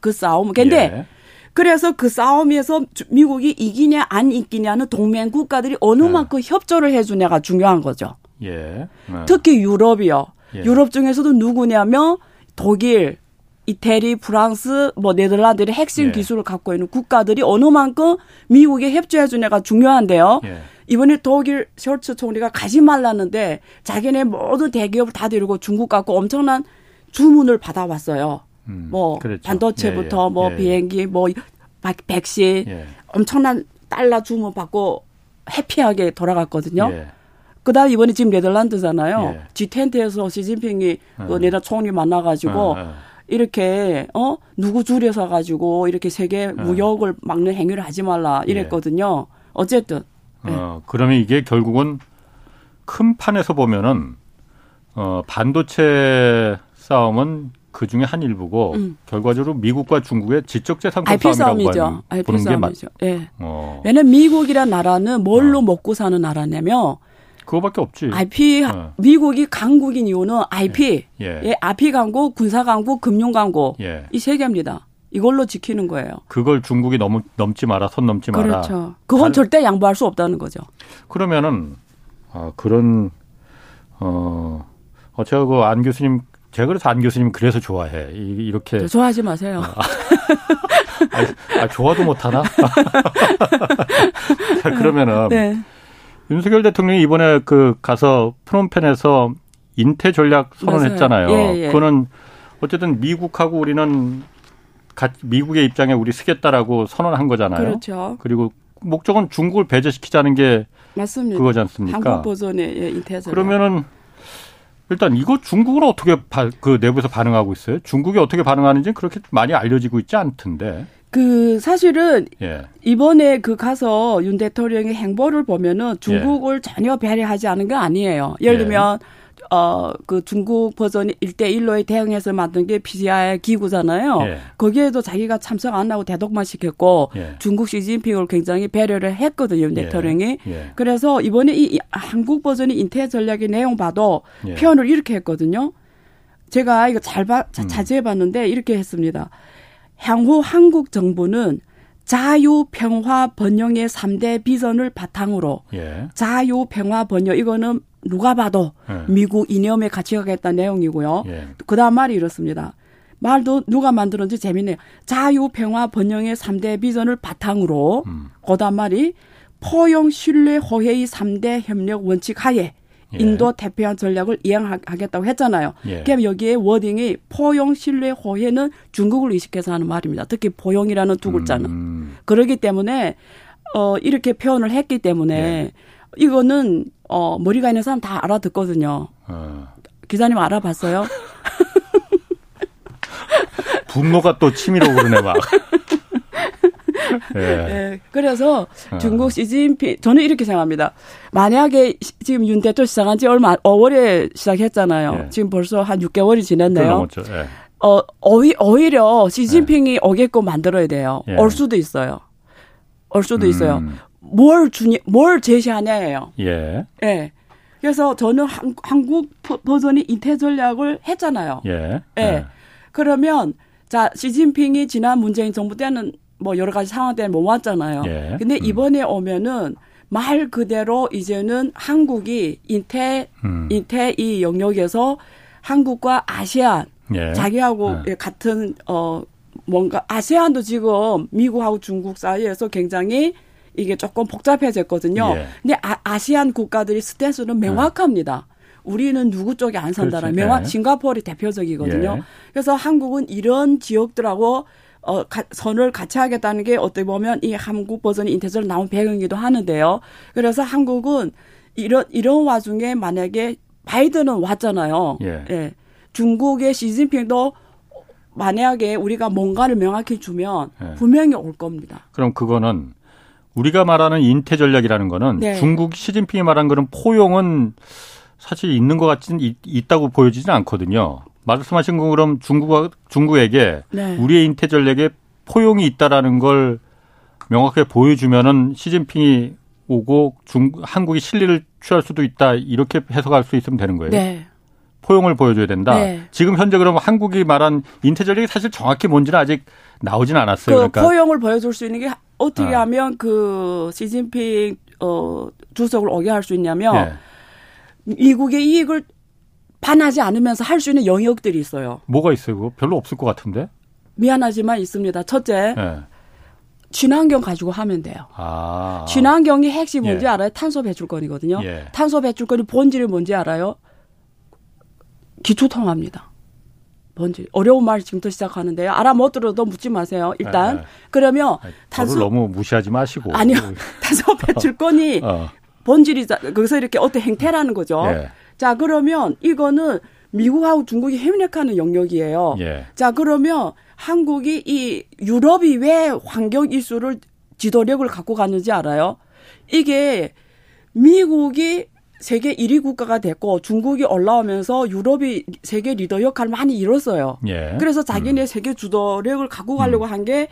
[SPEAKER 3] 그 싸움은 근데 예. 그래서 그 싸움에서 미국이 이기냐 안 이기냐는 동맹 국가들이 어느 네. 만큼 협조를 해주냐가 중요한 거죠. 예. 네. 특히 유럽이요. 예. 유럽 중에서도 누구냐면 독일, 이태리, 프랑스, 뭐 네덜란드의 핵심 예. 기술을 갖고 있는 국가들이 어느 만큼 미국에 협조해 주냐가 중요한데요. 예. 이번에 독일 셜츠 총리가 가지 말라는데 자기네 모든 대기업을 다 데리고 중국 갖고 엄청난 주문을 받아왔어요. 음, 뭐 그렇죠. 반도체부터 예, 예. 뭐 예, 비행기 뭐 백신 예. 엄청난 달러 주문 받고 해피하게 돌아갔거든요. 예. 그다음 이번에 지금 네덜란드잖아요. 예. G20에서 시진핑이 그 네덜 총리 만나가지고 이렇게 어 누구 줄여서 가지고 이렇게 세계 무역을 막는 행위를 하지 말라 이랬거든요. 어쨌든.
[SPEAKER 1] 어, 그러면 이게 결국은 큰 판에서 보면은 어 반도체 싸움은 그 중에 한 일부고 음. 결과적으로 미국과 중국의 지적재산권 싸움이라고 싸움이죠. 보는 게 맞죠. 예.
[SPEAKER 3] 어. 왜냐면 미국이란 나라는 뭘로 어. 먹고 사는 나라냐면
[SPEAKER 1] 그거밖에 없지.
[SPEAKER 3] IP 어. 미국이 강국인 이유는 IP, 예, 예. 예 IP 강국, 군사 강국, 금융 강국 예. 이세 개입니다. 이걸로 지키는 거예요.
[SPEAKER 1] 그걸 중국이 너무 넘지 마라, 손 넘지 마라.
[SPEAKER 3] 그렇죠. 그건 단, 절대 양보할 수 없다는 거죠.
[SPEAKER 1] 그러면은 아, 그런 어, 어 제가 그 안 교수님 제가 그래서 안 교수님 그래서 좋아해. 이렇게
[SPEAKER 3] 좋아하지 마세요. 아,
[SPEAKER 1] 아, 아 좋아도 못하나? 자, 그러면은 네. 윤석열 대통령이 이번에 그 가서 프롬펜에서 인태 전략 선언했잖아요. 예, 예. 그거는 어쨌든 미국하고 우리는 미국의 입장에 우리 쓰겠다라고 선언한 거잖아요.
[SPEAKER 3] 그렇죠.
[SPEAKER 1] 그리고 목적은 중국을 배제시키자는 게 맞습니다. 그거지 않습니까?
[SPEAKER 3] 한국 보존의 예, 인태 전략.
[SPEAKER 1] 그러면은 일단 이거 중국은 어떻게 바, 그 내부에서 반응하고 있어요? 중국이 어떻게 반응하는지 그렇게 많이 알려지고 있지 않던데.
[SPEAKER 3] 그 사실은 예. 이번에 그 가서 윤 대통령의 행보를 보면은 중국을 예. 전혀 배려하지 않은 게 아니에요. 예를 예. 들면 예. 어, 그 중국 버전이 1대1로에 대응해서 만든 게 PCI 기구잖아요. 예. 거기에도 자기가 참석 안 하고 대독만 시켰고 예. 중국 시진핑을 굉장히 배려를 했거든요. 예. 대통령이. 예. 그래서 이번에 이 한국 버전이 인태 전략의 내용 봐도 예. 표현을 이렇게 했거든요. 제가 이거 잘 봐, 자, 음. 자세히 봤는데 이렇게 했습니다. 향후 한국 정부는 자유, 평화, 번영의 3대 비전을 바탕으로 예. 자유, 평화, 번영 이거는 누가 봐도 예. 미국 이념에 같이 가겠다는 내용이고요. 예. 그 다음 말이 이렇습니다. 말도 누가 만들었는지 재밌네요. 자유, 평화, 번영의 3대 비전을 바탕으로 음. 그 다음 말이 포용, 신뢰, 호혜의 3대 협력 원칙 하에 예. 인도 대표한 전략을 이행하겠다고 했잖아요. 예. 그럼 여기에 워딩이 포용, 신뢰, 호혜는 중국을 의식해서 하는 말입니다. 특히 포용이라는 두 글자는. 음. 그러기 때문에 어 이렇게 표현을 했기 때문에 예. 이거는 어 머리가 있는 사람 다 알아듣거든요. 어. 기자님 알아봤어요?
[SPEAKER 1] 분노가 또 치밀어 오르네 막.
[SPEAKER 3] 예. 네. 그래서 어. 중국 시진핑 저는 이렇게 생각합니다. 만약에 지금 윤 대통령 시작한 지 얼마 5월에 시작했잖아요. 예. 지금 벌써 한 6개월이 지났네요. 예. 어, 오히, 오히려 시진핑이 예. 오게끔 만들어야 돼요. 예. 올 수도 있어요. 올 수도 음. 있어요. 뭘 주니, 뭘 제시하냐예요. 예. 예. 그래서 저는 한, 한국 버전이 인태 전략을 했잖아요. 예. 예. 예. 그러면 자 시진핑이 지난 문재인 정부 때는 뭐 여러 가지 상황 때문에 못 왔잖아요. 예. 근데 음. 이번에 오면은 말 그대로 이제는 한국이 인태 음. 인태 이 영역에서 한국과 아시안 예. 자기하고 예. 같은 어 뭔가 아시안도 지금 미국하고 중국 사이에서 굉장히 이게 조금 복잡해졌거든요. 예. 근데 아, 시안 국가들이 스탠스는 명확합니다. 예. 우리는 누구 쪽에 안 산다라 명확 예. 싱가포르이 대표적이거든요. 예. 그래서 한국은 이런 지역들하고 어, 가, 선을 같이 하겠다는 게 어떻게 보면 이 한국 버전이 인테저로 나온 배경이기도 하는데요. 그래서 한국은 이런, 이런 와중에 만약에 바이든은 왔잖아요. 예. 예. 중국의 시진핑도 만약에 우리가 뭔가를 명확히 주면 예. 분명히 올 겁니다.
[SPEAKER 1] 그럼 그거는 우리가 말하는 인태 전략이라는 거는 네. 중국 시진핑이 말한 그런 포용은 사실 있는 것 같지는 있 다고 보여지지는 않거든요. 말씀하신 거 그럼 중국 중국에게 네. 우리의 인태 전략에 포용이 있다라는 걸 명확하게 보여주면은 시진핑이 오고 중 한국이 실리를 취할 수도 있다 이렇게 해석할 수 있으면 되는 거예요. 네. 포용을 보여줘야 된다. 네. 지금 현재 그러면 한국이 말한 인태 전략이 사실 정확히 뭔지는 아직 나오진 않았어요.
[SPEAKER 3] 그 그러니까. 포용을 보여줄 수 있는 게 어떻게 어. 하면 그 시진핑 어 주석을 오게 할 수 있냐면 네. 미국의 이익을 반하지 않으면서 할 수 있는 영역들이 있어요.
[SPEAKER 1] 뭐가 있어요? 그거? 별로 없을 것 같은데.
[SPEAKER 3] 미안하지만 있습니다. 첫째. 네. 친환경 가지고 하면 돼요. 아. 친환경이 핵심 뭔지 예. 알아요? 탄소 배출권이거든요. 예. 탄소 배출권이 본질이 뭔지 알아요? 기초통합니다. 뭔지 어려운 말 지금부터 시작하는데요. 알아 못 들어도 묻지 마세요. 일단 네, 네. 그러면
[SPEAKER 1] 탄소 너무 무시하지 마시고
[SPEAKER 3] 아니요 탄소 배출권이 어. 본질이 거기서 이렇게 어떤 행태라는 거죠. 예. 자, 그러면 이거는 미국하고 중국이 협력하는 영역이에요. 예. 자, 그러면 한국이 이 유럽이 왜 환경 이슈를 지도력을 갖고 가는지 알아요? 이게 미국이 세계 1위 국가가 됐고 중국이 올라오면서 유럽이 세계 리더 역할을 많이 이뤘어요. 예. 그래서 자기네 음. 세계 주도력을 갖고 가려고 음. 한게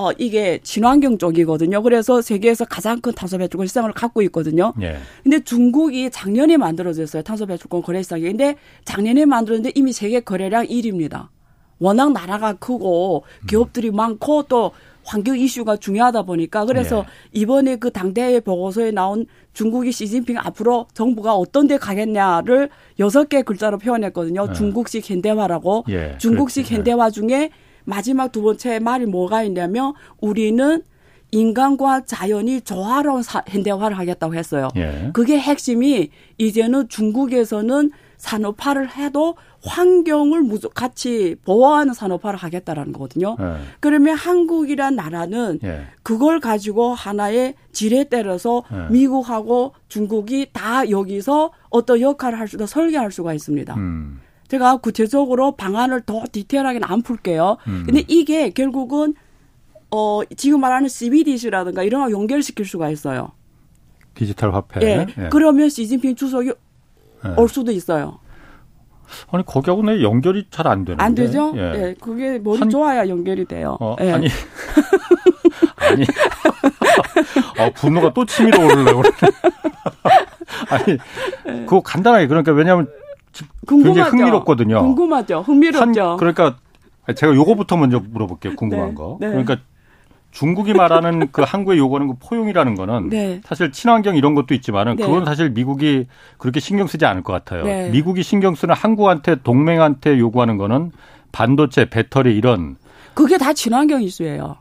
[SPEAKER 3] 어, 이게 친환경 쪽이거든요. 그래서 세계에서 가장 큰 탄소 배출권 시장을 갖고 있거든요. 예. 근데 중국이 작년에 만들어졌어요. 탄소 배출권 거래 시장이. 근데 작년에 만들었는데 이미 세계 거래량 1위입니다. 워낙 나라가 크고 기업들이 음. 많고 또 환경 이슈가 중요하다 보니까 그래서 예. 이번에 그 당대회 보고서에 나온 중국이 시진핑 앞으로 정부가 어떤 데 가겠냐를 여섯 개 글자로 표현했거든요. 예. 중국식 현대화라고. 예. 중국식 그렇지. 현대화 중에 마지막 두 번째 말이 뭐가 있냐면 우리는 인간과 자연이 조화로운 현대화를 하겠다고 했어요. 예. 그게 핵심이 이제는 중국에서는 산업화를 해도 환경을 같이 보호하는 산업화를 하겠다라는 거거든요. 예. 그러면 한국이란 나라는 예. 그걸 가지고 하나의 지뢰 때려서 예. 미국하고 중국이 다 여기서 어떤 역할을 할 수도 설계할 수가 있습니다. 음. 제가 구체적으로 방안을 더 디테일하게는 안 풀게요. 음. 근데 이게 결국은 어 지금 말하는 CBDC라든가 이런 거 연결시킬 수가 있어요.
[SPEAKER 1] 디지털 화폐.
[SPEAKER 3] 예. 예. 그러면 시진핑 주석이 예. 올 수도 있어요.
[SPEAKER 1] 아니 거기하고는 연결이 잘 안 되는데.
[SPEAKER 3] 안 되죠? 예. 예. 그게 머리 한... 좋아야 연결이 돼요.
[SPEAKER 1] 어, 예. 아니. 아니. 어, 분노가 또 치밀어 오르려고 그러네. 아니, 예. 그거 간단하게 그러니까 왜냐하면 궁금하죠. 굉장히 흥미롭거든요.
[SPEAKER 3] 궁금하죠. 흥미롭죠.
[SPEAKER 1] 한, 그러니까 제가 요거부터 먼저 물어볼게요. 궁금한 네. 거. 네. 그러니까 중국이 말하는 그 한국의 요구하는 그 포용이라는 거는 네. 사실 친환경 이런 것도 있지만은 네. 그건 사실 미국이 그렇게 신경 쓰지 않을 것 같아요. 네. 미국이 신경 쓰는 한국한테 동맹한테 요구하는 거는 반도체, 배터리 이런
[SPEAKER 3] 그게 다 친환경 이슈예요.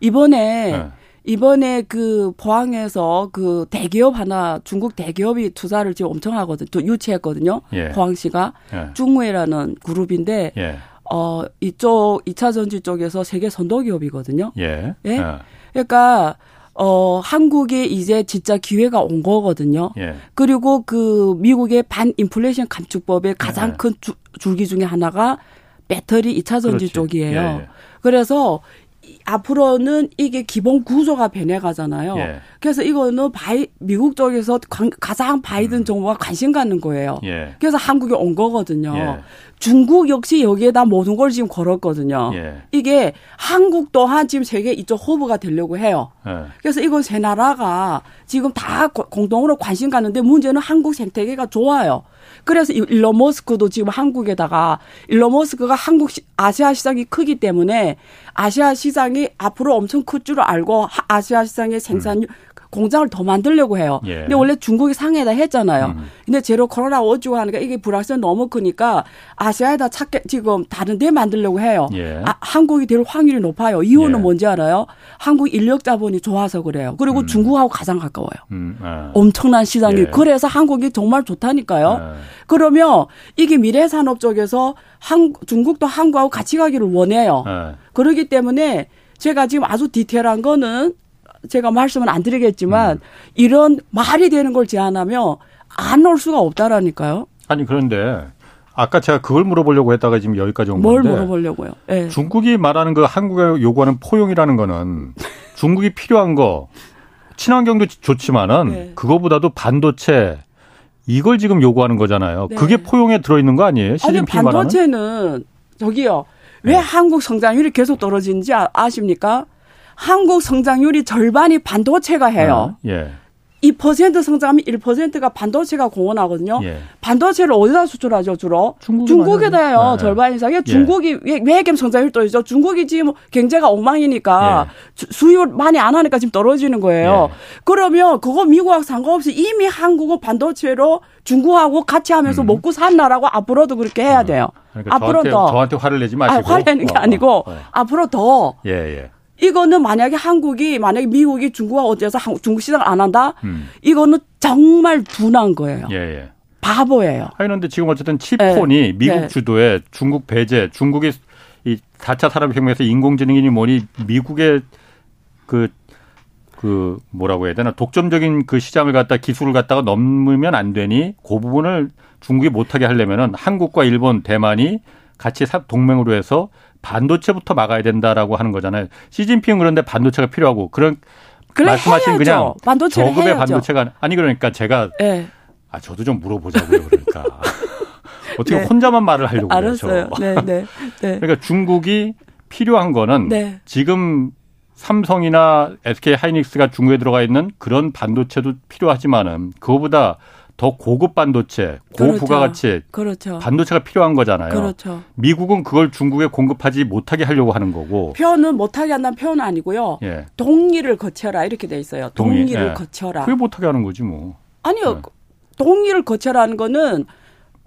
[SPEAKER 3] 이번에 네. 이번에 그 포항에서 그 대기업 하나 중국 대기업이 투자를 지금 엄청 하거든. 요 유치했거든요. 예. 포항시가 예. 중무회라는 그룹인데 예. 어 이쪽 2차 전지 쪽에서 세계 선도 기업이거든요. 예. 예. 예. 그러니까 어, 한국에 이제 진짜 기회가 온 거거든요. 예. 그리고 그 미국의 반 인플레이션 감축법의 가장 예. 큰 주, 줄기 중에 하나가 배터리 2차 전지 그렇지. 쪽이에요. 예. 그래서 앞으로는 이게 기본 구조가 변해가잖아요. 예. 그래서 이거는 바이, 미국 쪽에서 관, 가장 바이든 음. 정부가 관심 갖는 거예요. 예. 그래서 한국에 온 거거든요. 예. 중국 역시 여기에다 모든 걸 지금 걸었거든요. 예. 이게 한국 또한 지금 세계 이쪽 허브가 되려고 해요. 예. 그래서 이건 세 나라가 지금 다 공동으로 관심 갖는데 문제는 한국 생태계가 좋아요. 그래서 일론 머스크도 지금 한국에다가 일론 머스크가 한국 아시아 시장이 크기 때문에 아시아 시장이 앞으로 엄청 클 줄 알고 아시아 시장의 생산율 음. 공장을 더 만들려고 해요. 예. 근데 원래 중국이 상해다 했잖아요. 음. 근데 제로 코로나 어쩌고 하니까 이게 불확실성 너무 크니까 아시아에다 찾게 지금 다른 데 만들려고 해요. 예. 아, 한국이 될 확률이 높아요. 이유는 예. 뭔지 알아요? 한국 인력 자본이 좋아서 그래요. 그리고 음. 중국하고 가장 가까워요. 음. 아. 엄청난 시장이. 예. 그래서 한국이 정말 좋다니까요. 아. 그러면 이게 미래 산업 쪽에서 한, 중국도 한국하고 같이 가기를 원해요. 아. 그렇기 때문에 제가 지금 아주 디테일한 거는 제가 말씀은 안 드리겠지만 음. 이런 말이 되는 걸 제안하면 안올 수가 없다라니까요.
[SPEAKER 1] 아니 그런데 아까 제가 그걸 물어보려고 했다가 지금 여기까지 온 건데.
[SPEAKER 3] 뭘 물어보려고요? 네.
[SPEAKER 1] 중국이 말하는 그 한국에 요구하는 포용이라는 거는 중국이 필요한 거 친환경도 좋지만은 네. 그거보다도 반도체 이걸 지금 요구하는 거잖아요. 네. 그게 포용에 들어있는 거 아니에요?
[SPEAKER 3] 시진핑 아니, 반도체는 말하는? 저기요. 왜 네. 한국 성장률이 계속 떨어지는지 아, 십니까 한국 성장률이 절반이 반도체가 해요. 어, 예. 2% 성장하면 1%가 반도체가 공헌하거든요. 예. 반도체를 어디다 수출하죠, 주로? 중국에다 해요. 네. 절반 이상이. 예. 중국이 외겜 성장률 떨어지죠. 중국이 지금 경제가 엉망이니까 예. 수요 많이 안 하니까 지금 떨어지는 거예요. 예. 그러면 그거 미국하고 상관없이 이미 한국은 반도체로 중국하고 같이 하면서 음. 먹고 산 나라고 앞으로도 그렇게 해야 음. 돼요.
[SPEAKER 1] 그러니까 앞으로 저한테, 더. 저한테 화를 내지 마시고. 아,
[SPEAKER 3] 화를 내는 게 어, 아니고 어, 어. 앞으로 더. 예, 예. 이거는 만약에 한국이 만약에 미국이 중국과 어째서 중국 시장을 안 한다? 음. 이거는 정말 둔한 거예요. 예, 예. 바보예요.
[SPEAKER 1] 아니 그런데 지금 어쨌든 칩폰이 네. 미국 네. 주도의 중국 배제, 중국이 이 4차 산업혁명에서 인공지능이니 뭐니 미국의 그, 그 뭐라고 해야 되나 독점적인 그 시장을 갖다 기술을 갖다가 넘으면 안 되니 그 부분을 중국이 못하게 하려면은 한국과 일본, 대만이 같이 동맹으로 해서 반도체부터 막아야 된다라고 하는 거잖아요. 시진핑은 그런데 반도체가 필요하고 그런 말씀하신 그냥 저급의 해야죠. 반도체가 아니 그러니까 제가 네. 아 저도 좀 물어보자고요 그러니까 어떻게 네. 혼자만 말을 하려고
[SPEAKER 3] 알았어요. 네, 네,
[SPEAKER 1] 네. 그러니까 중국이 필요한 거는 네. 지금 삼성이나 SK 하이닉스가 중국에 들어가 있는 그런 반도체도 필요하지만은 그거보다 더 고급 반도체, 고부가가치 그렇죠. 그렇죠. 반도체가 필요한 거잖아요. 그렇죠. 미국은 그걸 중국에 공급하지 못하게 하려고 하는 거고.
[SPEAKER 3] 표현은 못하게 한다는 표현은 아니고요. 예. 동의를 거쳐라 이렇게 돼 있어요. 동의, 동의를 예. 거쳐라.
[SPEAKER 1] 그게 못하게 하는 거지 뭐.
[SPEAKER 3] 아니요. 예. 동의를 거쳐라는 거는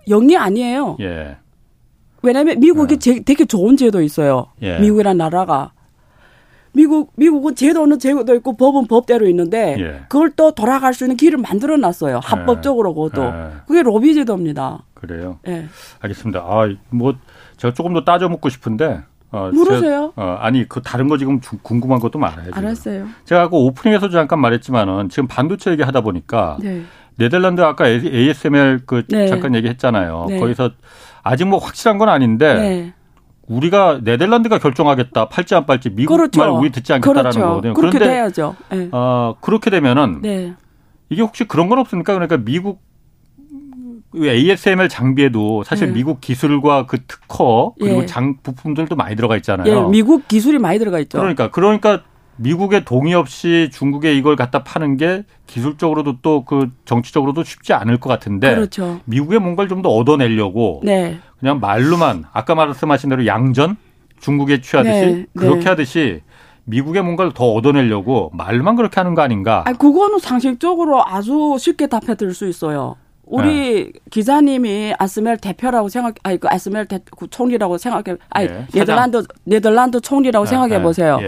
[SPEAKER 3] 영이 아니에요. 예. 왜냐하면 미국이 예. 되게 좋은 제도 있어요. 예. 미국이란 나라가. 미국 미국은 제도는 제도 있고 법은 법대로 있는데 예. 그걸 또 돌아갈 수 있는 길을 만들어 놨어요. 합법적으로 그것도. 예. 그게 로비 제도입니다.
[SPEAKER 1] 그래요. 예. 알겠습니다. 아, 뭐 제가 조금 더 따져 묻고 싶은데
[SPEAKER 3] 어, 물으세요.
[SPEAKER 1] 제 어, 아니 그 다른 거 지금 궁금한 것도 많아요. 지금.
[SPEAKER 3] 알았어요.
[SPEAKER 1] 제가 그 오프닝에서 잠깐 말했지만은 지금 반도체 얘기 하다 보니까 네. 네덜란드 아까 ASML 그 네. 잠깐 얘기했잖아요. 네. 거기서 아직 뭐 확실한 건 아닌데 네. 우리가 네덜란드가 결정하겠다. 팔지 안 팔지 미국 그렇죠. 말 우리 듣지 않겠다라는 그렇죠. 거거든요.
[SPEAKER 3] 그렇게 그런데 돼야죠.
[SPEAKER 1] 네. 어, 그렇게 되면은 네. 이게 혹시 그런 건 없습니까? 그러니까 미국 ASML 장비에도 사실 네. 미국 기술과 그 특허 그리고 예. 장 부품들도 많이 들어가 있잖아요.
[SPEAKER 3] 예, 미국 기술이 많이 들어가 있죠.
[SPEAKER 1] 그러니까 그러니까 미국의 동의 없이 중국에 이걸 갖다 파는 게 기술적으로도 또 그 정치적으로도 쉽지 않을 것 같은데 그렇죠. 미국의 뭔가를 좀 더 얻어내려고 네. 그냥 말로만 아까 말씀하신 대로 양전 중국에 취하듯이 네. 그렇게 네. 하듯이 미국의 뭔가를 더 얻어내려고 말만 그렇게 하는 거 아닌가?
[SPEAKER 3] 아, 그거는 상식적으로 아주 쉽게 답해 드릴 수 있어요. 우리 네. 기자님이 아스멜 대표라고 생각, 아니 그 아스멜 대, 총리라고 생각해, 아니 네. 네덜란드 네덜란드 총리라고 네. 생각해 보세요.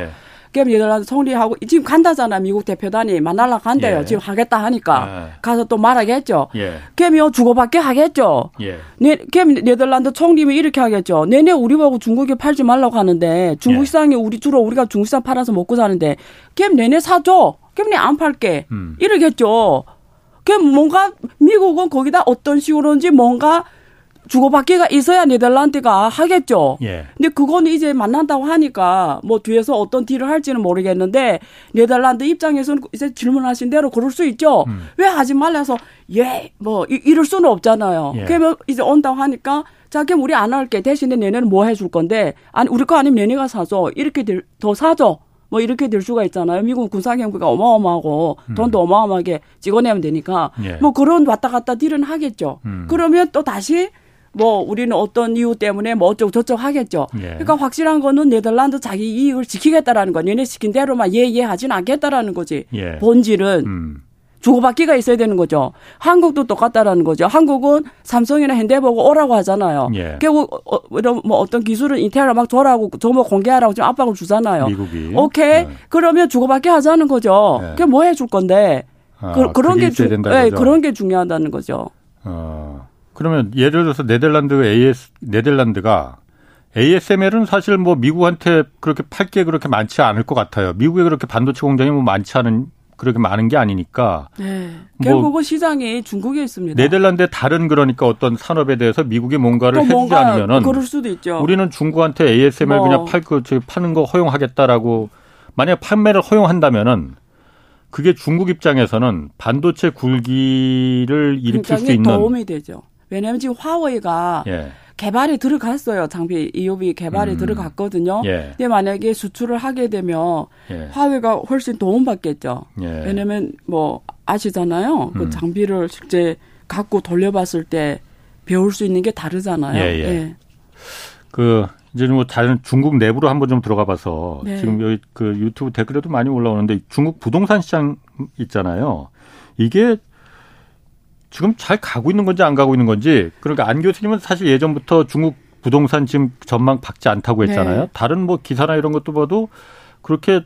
[SPEAKER 3] 예. 그럼 네덜란드 총리하고 지금 간다잖아 미국 대표단이 만날라 간대요. 예. 지금 하겠다 하니까 예. 가서 또 말하겠죠. 예. 그러면 주고받게 하겠죠. 예. 네, 그럼 네덜란드 총리면 이렇게 하겠죠. 내내 우리 보고 중국에 팔지 말라고 하는데 중국 예. 시장에 우리 주로 우리가 중국 시장 팔아서 먹고 사는데 그럼 내내 사줘. 그럼 내안 팔게. 음. 이러겠죠. 그럼 뭔가 미국은 거기다 어떤 식으로인지 뭔가 주고받기가 있어야 네덜란드가 하겠죠. 예. 근데 그거는 이제 만난다고 하니까 뭐 뒤에서 어떤 딜을 할지는 모르겠는데 네덜란드 입장에서는 이제 질문하신 대로 그럴 수 있죠. 음. 왜 하지 말라서 예, 뭐 이, 이럴 수는 없잖아요. 예. 그러면 이제 온다고 하니까 자, 그럼 우리 안 할게. 대신에 내년은 뭐 해줄 건데 아니 우리 거 아니면 내년가 사줘. 이렇게 될, 더 사줘. 뭐 이렇게 될 수가 있잖아요. 미국 군사 경비가 어마어마하고 음. 돈도 어마어마하게 찍어내면 되니까 예. 뭐 그런 왔다 갔다 딜은 하겠죠. 음. 그러면 또 다시 뭐 우리는 어떤 이유 때문에 뭐 어쩌고 저쩌고 하겠죠. 예. 그러니까 확실한 거는 네덜란드 자기 이익을 지키겠다라는 거. 얘네 시킨 대로만 예예 하진 않겠다라는 거지. 예. 본질은 음. 주고받기가 있어야 되는 거죠. 한국도 똑같다라는 거죠. 한국은 삼성이나 현대보고 오라고 하잖아요. 예. 결국 어, 이런 뭐 어떤 기술을 인텔을 막 줘라고 정보 공개하라고 지금 압박을 주잖아요.
[SPEAKER 1] 미국이.
[SPEAKER 3] 오케이. 네. 그러면 주고받기 하자는 거죠. 네. 그게 뭐 해줄 건데. 아, 그, 런게 주, 네, 그런 게 중요하다는 거죠.
[SPEAKER 1] 어. 그러면 예를 들어서 네덜란드 AS 네덜란드가 ASML은 사실 뭐 미국한테 그렇게 팔 게 그렇게 많지 않을 것 같아요. 미국에 그렇게 반도체 공장이 뭐 많지 않은 그렇게 많은 게 아니니까.
[SPEAKER 3] 네. 뭐 결국은 시장이 중국에 있습니다.
[SPEAKER 1] 네덜란드의 다른 그러니까 어떤 산업에 대해서 미국이 뭔가를 해주지 뭔가 않으면은
[SPEAKER 3] 그럴 수도 있죠.
[SPEAKER 1] 우리는 중국한테 ASML 뭐. 그냥 팔고 그, 파는 거 허용하겠다라고 만약 판매를 허용한다면은 그게 중국 입장에서는 반도체 굴기를 일으킬 수 있는
[SPEAKER 3] 도움이 되죠. 왜냐하면 지금 화웨이가 예. 개발에 들어갔어요. 장비 이오비 개발에 음. 들어갔거든요. 예. 근데 만약에 수출을 하게 되면 예. 화웨이가 훨씬 도움받겠죠. 예. 왜냐면 뭐 아시잖아요. 그 음. 그 장비를 실제 갖고 돌려봤을 때 배울 수 있는 게 다르잖아요. 예, 예. 예.
[SPEAKER 1] 그 이제 뭐 다른 중국 내부로 한번 좀 들어가 봐서 네. 지금 여기 그 유튜브 댓글에도 많이 올라오는데 중국 부동산 시장 있잖아요. 이게 지금 잘 가고 있는 건지 안 가고 있는 건지 그러니까 안 교수님은 사실 예전부터 중국 부동산 지금 전망 박지 않다고 했잖아요. 네. 다른 뭐 기사나 이런 것도 봐도 그렇게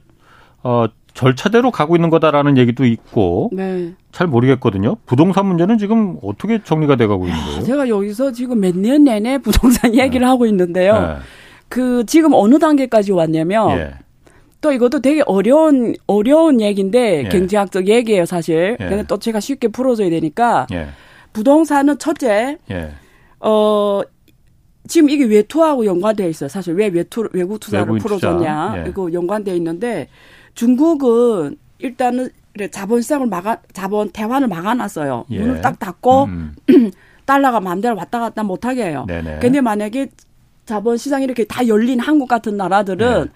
[SPEAKER 1] 어 절차대로 가고 있는 거다라는 얘기도 있고 네. 잘 모르겠거든요. 부동산 문제는 지금 어떻게 정리가 돼가고 있는 거예요?
[SPEAKER 3] 제가 여기서 지금 몇 년 내내 부동산 얘기를 네. 하고 있는데요. 네. 그 지금 어느 단계까지 왔냐면 예. 또 이것도 되게 어려운 어려운 얘기인데 예. 경제학적 얘기예요 사실. 예. 근데 또 제가 쉽게 풀어줘야 되니까 예. 부동산은 첫째 예. 어 지금 이게 외투하고 연관되어 있어요. 사실 왜 외투 외국 투자를 풀어줬냐 투자. 예. 이거 연관되어 있는데 중국은 일단은 자본 시장을 막아 자본 대환을 막아놨어요. 예. 문을 딱 닫고 음. 달러가 마음대로 왔다 갔다 못하게 해요. 네네. 근데 만약에 자본 시장이 이렇게 다 열린 한국 같은 나라들은 네.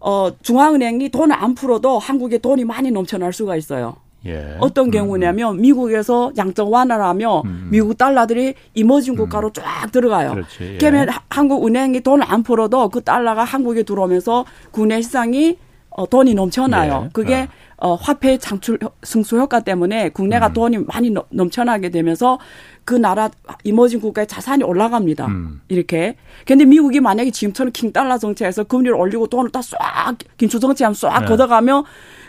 [SPEAKER 3] 어, 중앙은행이 돈을 안 풀어도 한국에 돈이 많이 넘쳐날 수가 있어요. 예. 어떤 음. 경우냐면 미국에서 양적 완화를 하며 음. 미국 달러들이 이머징 국가로 음. 쫙 들어가요. 그렇지, 예. 그러면 한국 은행이 돈을 안 풀어도 그 달러가 한국에 들어오면서 국내 시장이 어, 돈이 넘쳐나요. 예. 그게 아. 어, 화폐 창출 승수 효과 때문에 국내가 음. 돈이 많이 넘쳐나게 되면서 그 나라 이머징 국가의 자산이 올라갑니다. 음. 이렇게. 근데 미국이 만약에 지금처럼 킹달러 정책에서 금리를 올리고 돈을 다싹 긴축 정책하면 싹 네. 걷어가면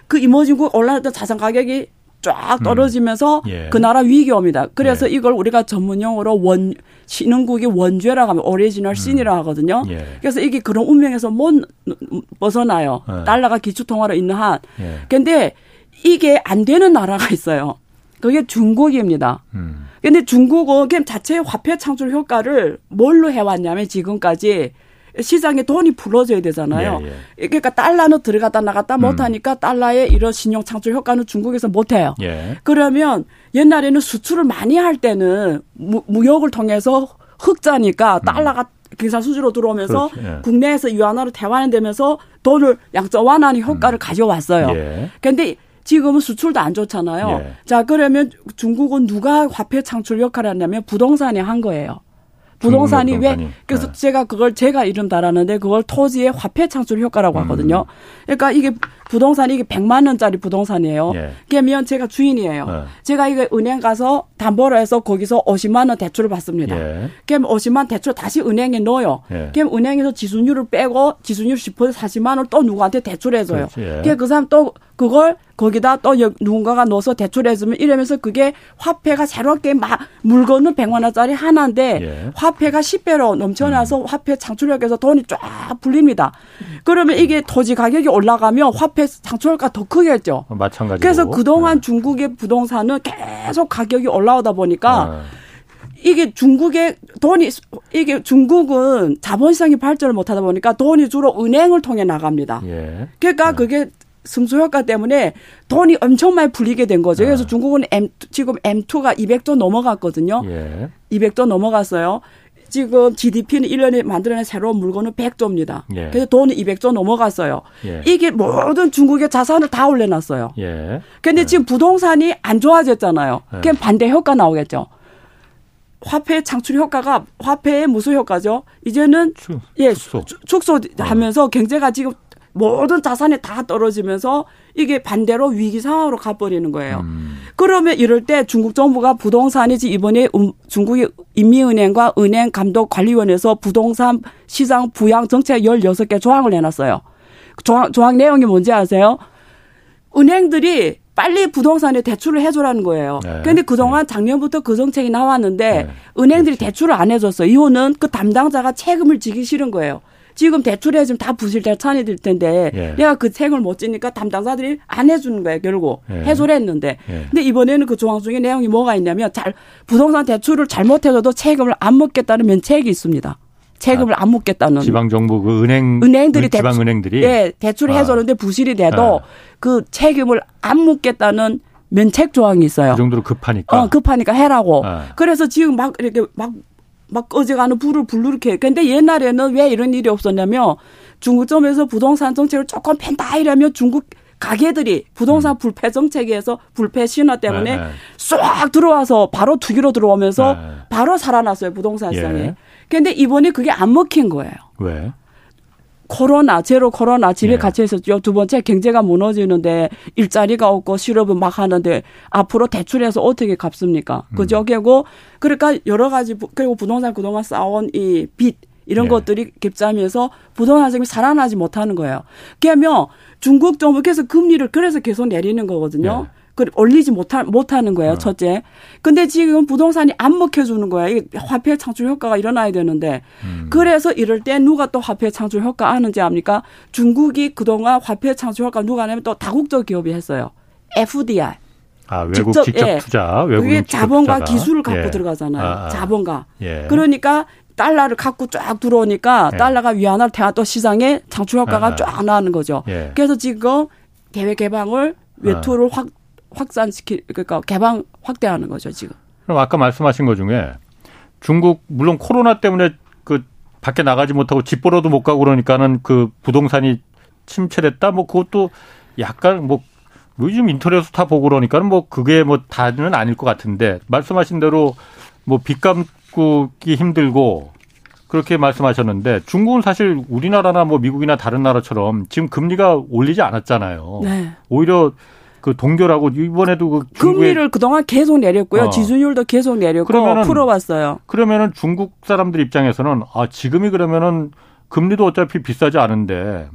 [SPEAKER 3] 그 이머징 국 올라갔던 자산 가격이 쫙 음. 떨어지면서 음. 예. 그 나라 위기 옵니다. 그래서 예. 이걸 우리가 전문용어로 원 신흥국의 원죄라고 하면 original sin이라고 음. 하거든요. 예. 그래서 이게 그런 운명에서 못 벗어나요. 예. 달러가 기축통화로 있는 한. 예. 근데 이게 안 되는 나라가 있어요. 그게 중국입니다. 음. 근데 중국은 그냥 자체의 화폐 창출 효과를 뭘로 해왔냐면 지금까지 시장에 돈이 풀어져야 되잖아요. 예, 예. 그러니까 달러는 들어갔다 나갔다 음. 못하니까 달러의 이런 신용 창출 효과는 중국에서 못해요. 예. 그러면 옛날에는 수출을 많이 할 때는 무, 무역을 통해서 흑자니까 음. 달러가 음. 기사 수지로 들어오면서 그렇지, 예. 국내에서 유한화로 대환되면서 돈을 양적 완화하는 효과를 음. 가져왔어요. 그런데 예. 지금은 수출도 안 좋잖아요. 예. 자, 그러면 중국은 누가 화폐 창출 역할을 했냐면 부동산이 한 거예요. 부동산이 왜 그래서 네. 제가 그걸 제가 이름 달았는데 그걸 토지의 화폐 창출 효과라고 음. 하거든요. 그러니까 이게 부동산이 이게 100만 원짜리 부동산이에요. 예. 그러면 제가 주인이에요. 네. 제가 이거 은행 가서 담보로 해서 거기서 50만 원 대출을 받습니다. 예. 그럼 50만 대출 다시 은행에 넣어요. 예. 그럼 은행에서 지수율을 빼고 지수율 10% 40만 원을 또 누구한테 대출해줘요. 예. 그 사람 또 그걸 거기다 또 누군가가 넣어서 대출해주면 이러면서 그게 화폐가 새롭게 막 물건은 100만 원짜리 하나인데 예. 화폐가 10배로 넘쳐나서 음. 화폐 창출력에서 돈이 쫙 불립니다. 그러면 이게 토지 가격이 올라가면 화폐 창출가 더 크겠죠.
[SPEAKER 1] 마찬가지로.
[SPEAKER 3] 그래서 그동안 네. 중국의 부동산은 계속 가격이 올라오다 보니까 네. 이게 중국의 돈이 이게 중국은 자본시장이 발전을 못하다 보니까 돈이 주로 은행을 통해 나갑니다. 예. 그러니까 네. 그게 승수 효과 때문에 돈이 엄청 많이 풀리게 된 거죠. 그래서 네. 중국은 M 지금 M2가 200조 넘어갔거든요. 예. 200조 넘어갔어요. 지금 GDP는 1년에 만들어낸 새로운 물건은 100조입니다. 예. 그래서 돈은 200조 넘어갔어요. 예. 이게 모든 중국의 자산을 다 올려놨어요. 예. 근데 예. 지금 부동산이 안 좋아졌잖아요. 예. 그럼 반대 효과 나오겠죠. 화폐 창출 효과가 화폐의 무슨 효과죠? 이제는
[SPEAKER 1] 축,
[SPEAKER 3] 예 축소. 축소하면서 경제가 지금 모든 자산이 다 떨어지면서 이게 반대로 위기 상황으로 가버리는 거예요. 음. 그러면 이럴 때 중국 정부가 부동산이지 이번에 음, 중국의 인민은행과 은행 감독 관리원에서 부동산 시장 부양 정책 16개 조항을 내놨어요. 조항, 조항 내용이 뭔지 아세요? 은행들이 빨리 부동산에 대출을 해줘라는 거예요. 네. 그런데 그동안 네. 작년부터 그 정책이 나왔는데 네. 은행들이 그렇지. 대출을 안 해줬어. 이유는 그 담당자가 책임을 지기 싫은 거예요. 지금 대출해 주면 다 부실 대찬이 될 텐데 예. 내가 그 책을 못 지니까 담당자들이 안 해주는 거예요 결국 예. 해소를 했는데 예. 근데 이번에는 그 조항 중에 내용이 뭐가 있냐면 잘 부동산 대출을 잘못해줘도 책임을 안 묻겠다는 면책이 있습니다. 책임을 아, 안 묻겠다는
[SPEAKER 1] 지방 정부 그 은행
[SPEAKER 3] 은행들이
[SPEAKER 1] 그 지방 은행들이
[SPEAKER 3] 예 대출을 아. 해줬는데 부실이 돼도 아. 그 책임을 안 묻겠다는 면책 조항이 있어요.
[SPEAKER 1] 그 정도로 급하니까.
[SPEAKER 3] 어, 급하니까 해라고. 아. 그래서 지금 막 이렇게 막 막 꺼져가는 불을 불르게. 근데 옛날에는 왜 이런 일이 없었냐면 중국점에서 부동산 정책을 조금 펜다 이러면 중국 가게들이 부동산 음. 불패 정책에서 불패 신화 때문에 네, 네. 쏙 들어와서 바로 투기로 들어오면서 네. 바로 살아났어요 부동산 시장에. 예. 근데 이번에 그게 안 먹힌 거예요.
[SPEAKER 1] 왜?
[SPEAKER 3] 코로나, 제로 코로나 집에 네. 갇혀 있었죠. 두 번째 경제가 무너지는데 일자리가 없고 실업은 막 하는데 앞으로 대출해서 어떻게 갚습니까? 음. 그죠? 그리고 그러니까 여러 가지 그리고 부동산 그동안 쌓아온 이빚 이런 네. 것들이 갭자면서 부동산 시장이 살아나지 못하는 거예요. 그러면 중국 정부께서 금리를 그래서 계속 내리는 거거든요. 네. 그 올리지 못하, 못하는 거예요, 어. 첫째. 근데 지금 부동산이 안 먹혀주는 거야. 이 화폐 창출 효과가 일어나야 되는데. 음. 그래서 이럴 때 누가 또 화폐 창출 효과 아는지 압니까? 중국이 그동안 화폐 창출 효과 누가 하냐면 또 다국적 기업이 했어요. FDR.
[SPEAKER 1] 아, 외국 직접, 직접 예. 투자. 외국
[SPEAKER 3] 그게 자본과 투자가. 기술을 갖고 예. 들어가잖아요. 아, 아. 자본가. 예. 그러니까 달러를 갖고 쫙 들어오니까 예. 달러가 위안화를 대화 또 시장에 창출 효과가 아, 아. 쫙 나는 거죠. 예. 그래서 지금 대외 개방을 외투를 아. 확 확산시키 그러니까 개방 확대하는 거죠 지금.
[SPEAKER 1] 그럼 아까 말씀하신 것 중에 중국 물론 코로나 때문에 그 밖에 나가지 못하고 집 보러도 못 가고 그러니까는 그 부동산이 침체됐다 뭐 그것도 약간 뭐 요즘 인터넷에서 다 보고 그러니까는 뭐 그게 뭐 다는 아닐 것 같은데 말씀하신 대로 뭐 빚 갚기 힘들고 그렇게 말씀하셨는데 중국은 사실 우리나라나 뭐 미국이나 다른 나라처럼 지금 금리가 올리지 않았잖아요. 네. 오히려 그 동결하고 이번에도 그
[SPEAKER 3] 금리를 그동안 계속 내렸고요. 어. 지수율도 계속 내렸고 그러면은, 풀어봤어요.
[SPEAKER 1] 그러면은 중국 사람들 입장에서는 아 지금이 그러면은 금리도 어차피 비싸지 않은데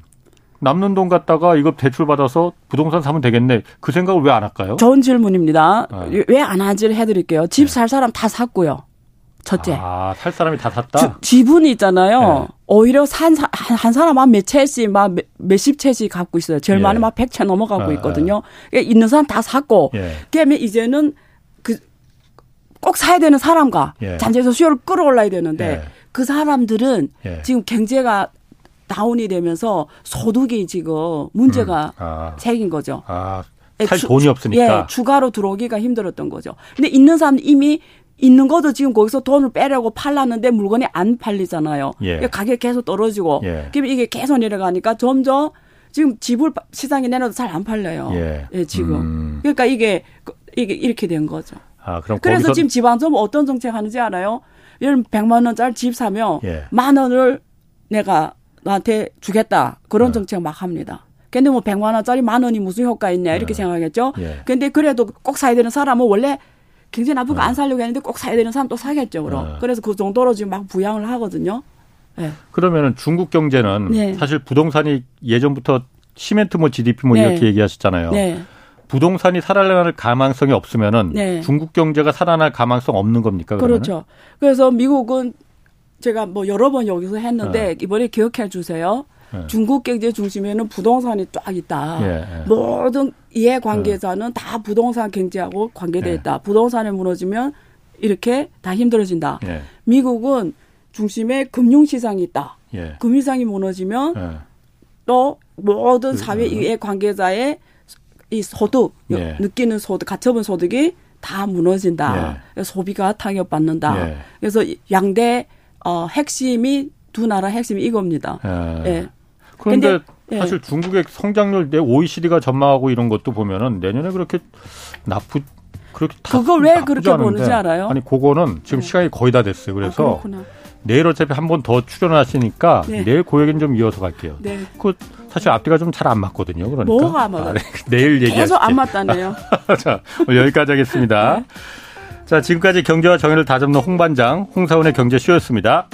[SPEAKER 1] 남는 돈 갖다가 이거 대출 받아서 부동산 사면 되겠네. 그 생각을 왜 안 할까요?
[SPEAKER 3] 좋은 질문입니다. 네. 왜안 하지를 해드릴게요. 집살 네. 사람 다 샀고요. 첫째.
[SPEAKER 1] 아, 살 사람이 다 샀다?
[SPEAKER 3] 주, 지분이 있잖아요. 네. 오히려 산, 한, 한 사람 한몇 채씩, 막 몇십 채씩 갖고 있어요. 제일 예. 많은 막백 채 넘어가고 아, 있거든요. 예. 있는 사람 다 샀고, 예. 그다음에 이제는 그, 꼭 사야 되는 사람과 예. 잔재에서 수요를 끌어올라야 되는데, 예. 그 사람들은 예. 지금 경제가 다운이 되면서 소득이 지금 문제가 음. 아. 생긴 거죠.
[SPEAKER 1] 아. 살 돈이 없으니까.
[SPEAKER 3] 예, 추가로 들어오기가 힘들었던 거죠. 근데 있는 사람 이미 있는 것도 지금 거기서 돈을 빼려고 팔랐는데 물건이 안 팔리잖아요. 예. 가격 계속 떨어지고 예. 그럼 이게 계속 내려가니까 점점 지금 집을 시장에 내놔도 잘 안 팔려요. 예. 예 지금. 음. 그러니까 이게 이게 이렇게 된 거죠.
[SPEAKER 1] 아, 그럼
[SPEAKER 3] 그래서 지금 지방정부 어떤 정책 하는지 알아요? 예를 100만 원짜리 집 사면 예. 만 원을 내가 나한테 주겠다. 그런 어. 정책 막 합니다. 근데 뭐 100만 원짜리 만 원이 무슨 효과 있냐 이렇게 어. 생각하겠죠. 예. 근데 그래도 꼭 사야 되는 사람은 원래 굉장히 나쁘고 네. 안 살려고 했는데 꼭 사야 되는 사람 또 사겠죠, 그럼. 네. 그래서 그 정도로 지금 막 부양을 하거든요.
[SPEAKER 1] 네. 그러면은 중국 경제는 네. 사실 부동산이 예전부터 시멘트 뭐 GDP 뭐 네. 이렇게 얘기하셨잖아요. 네. 부동산이 살아날 가망성이 없으면은 네. 중국 경제가 살아날 가망성 없는 겁니까?
[SPEAKER 3] 그러면 그렇죠. 그래서 미국은 제가 뭐 여러 번 여기서 했는데 이번에 기억해 주세요. 예. 중국 경제 중심에는 부동산이 쫙 있다. 예, 예. 모든 이해 관계자는 다 부동산 경제하고 관계돼 예. 있다. 부동산이 무너지면 이렇게 다 힘들어진다. 예. 미국은 중심에 금융시장이 있다. 예. 금융시장이 무너지면 또 모든 그, 사회 이해 관계자의 이 소득, 느끼는 소득, 가처분 소득이 다 무너진다. 소비가 타격받는다. 그래서 양대 어, 핵심이 두 나라 핵심이 이겁니다. 예.
[SPEAKER 1] 그런데 근데, 예. 사실 중국의 성장률 내 OECD가 전망하고 이런 것도 보면은 내년에 그렇게 나쁘 그렇게
[SPEAKER 3] 그걸 왜 그렇게 않은데. 보는지 알아요?
[SPEAKER 1] 아니 그거는 지금 네. 시간이 거의 다 됐어요. 그래서 아, 내일 어차피 한 번 더 출연하시니까 네. 내일 그 얘기는 좀 이어서 갈게요. 네. 그 사실 앞뒤가 좀 잘 안 맞거든요. 그러니까
[SPEAKER 3] 뭐가 안? 아, 네.
[SPEAKER 1] 내일 얘기하죠.
[SPEAKER 3] 계속 안 맞다네요.
[SPEAKER 1] 자, 여기까지 하겠습니다. 네. 자, 지금까지 경제와 정의를 다잡는 홍반장 홍사원의 경제쇼였습니다.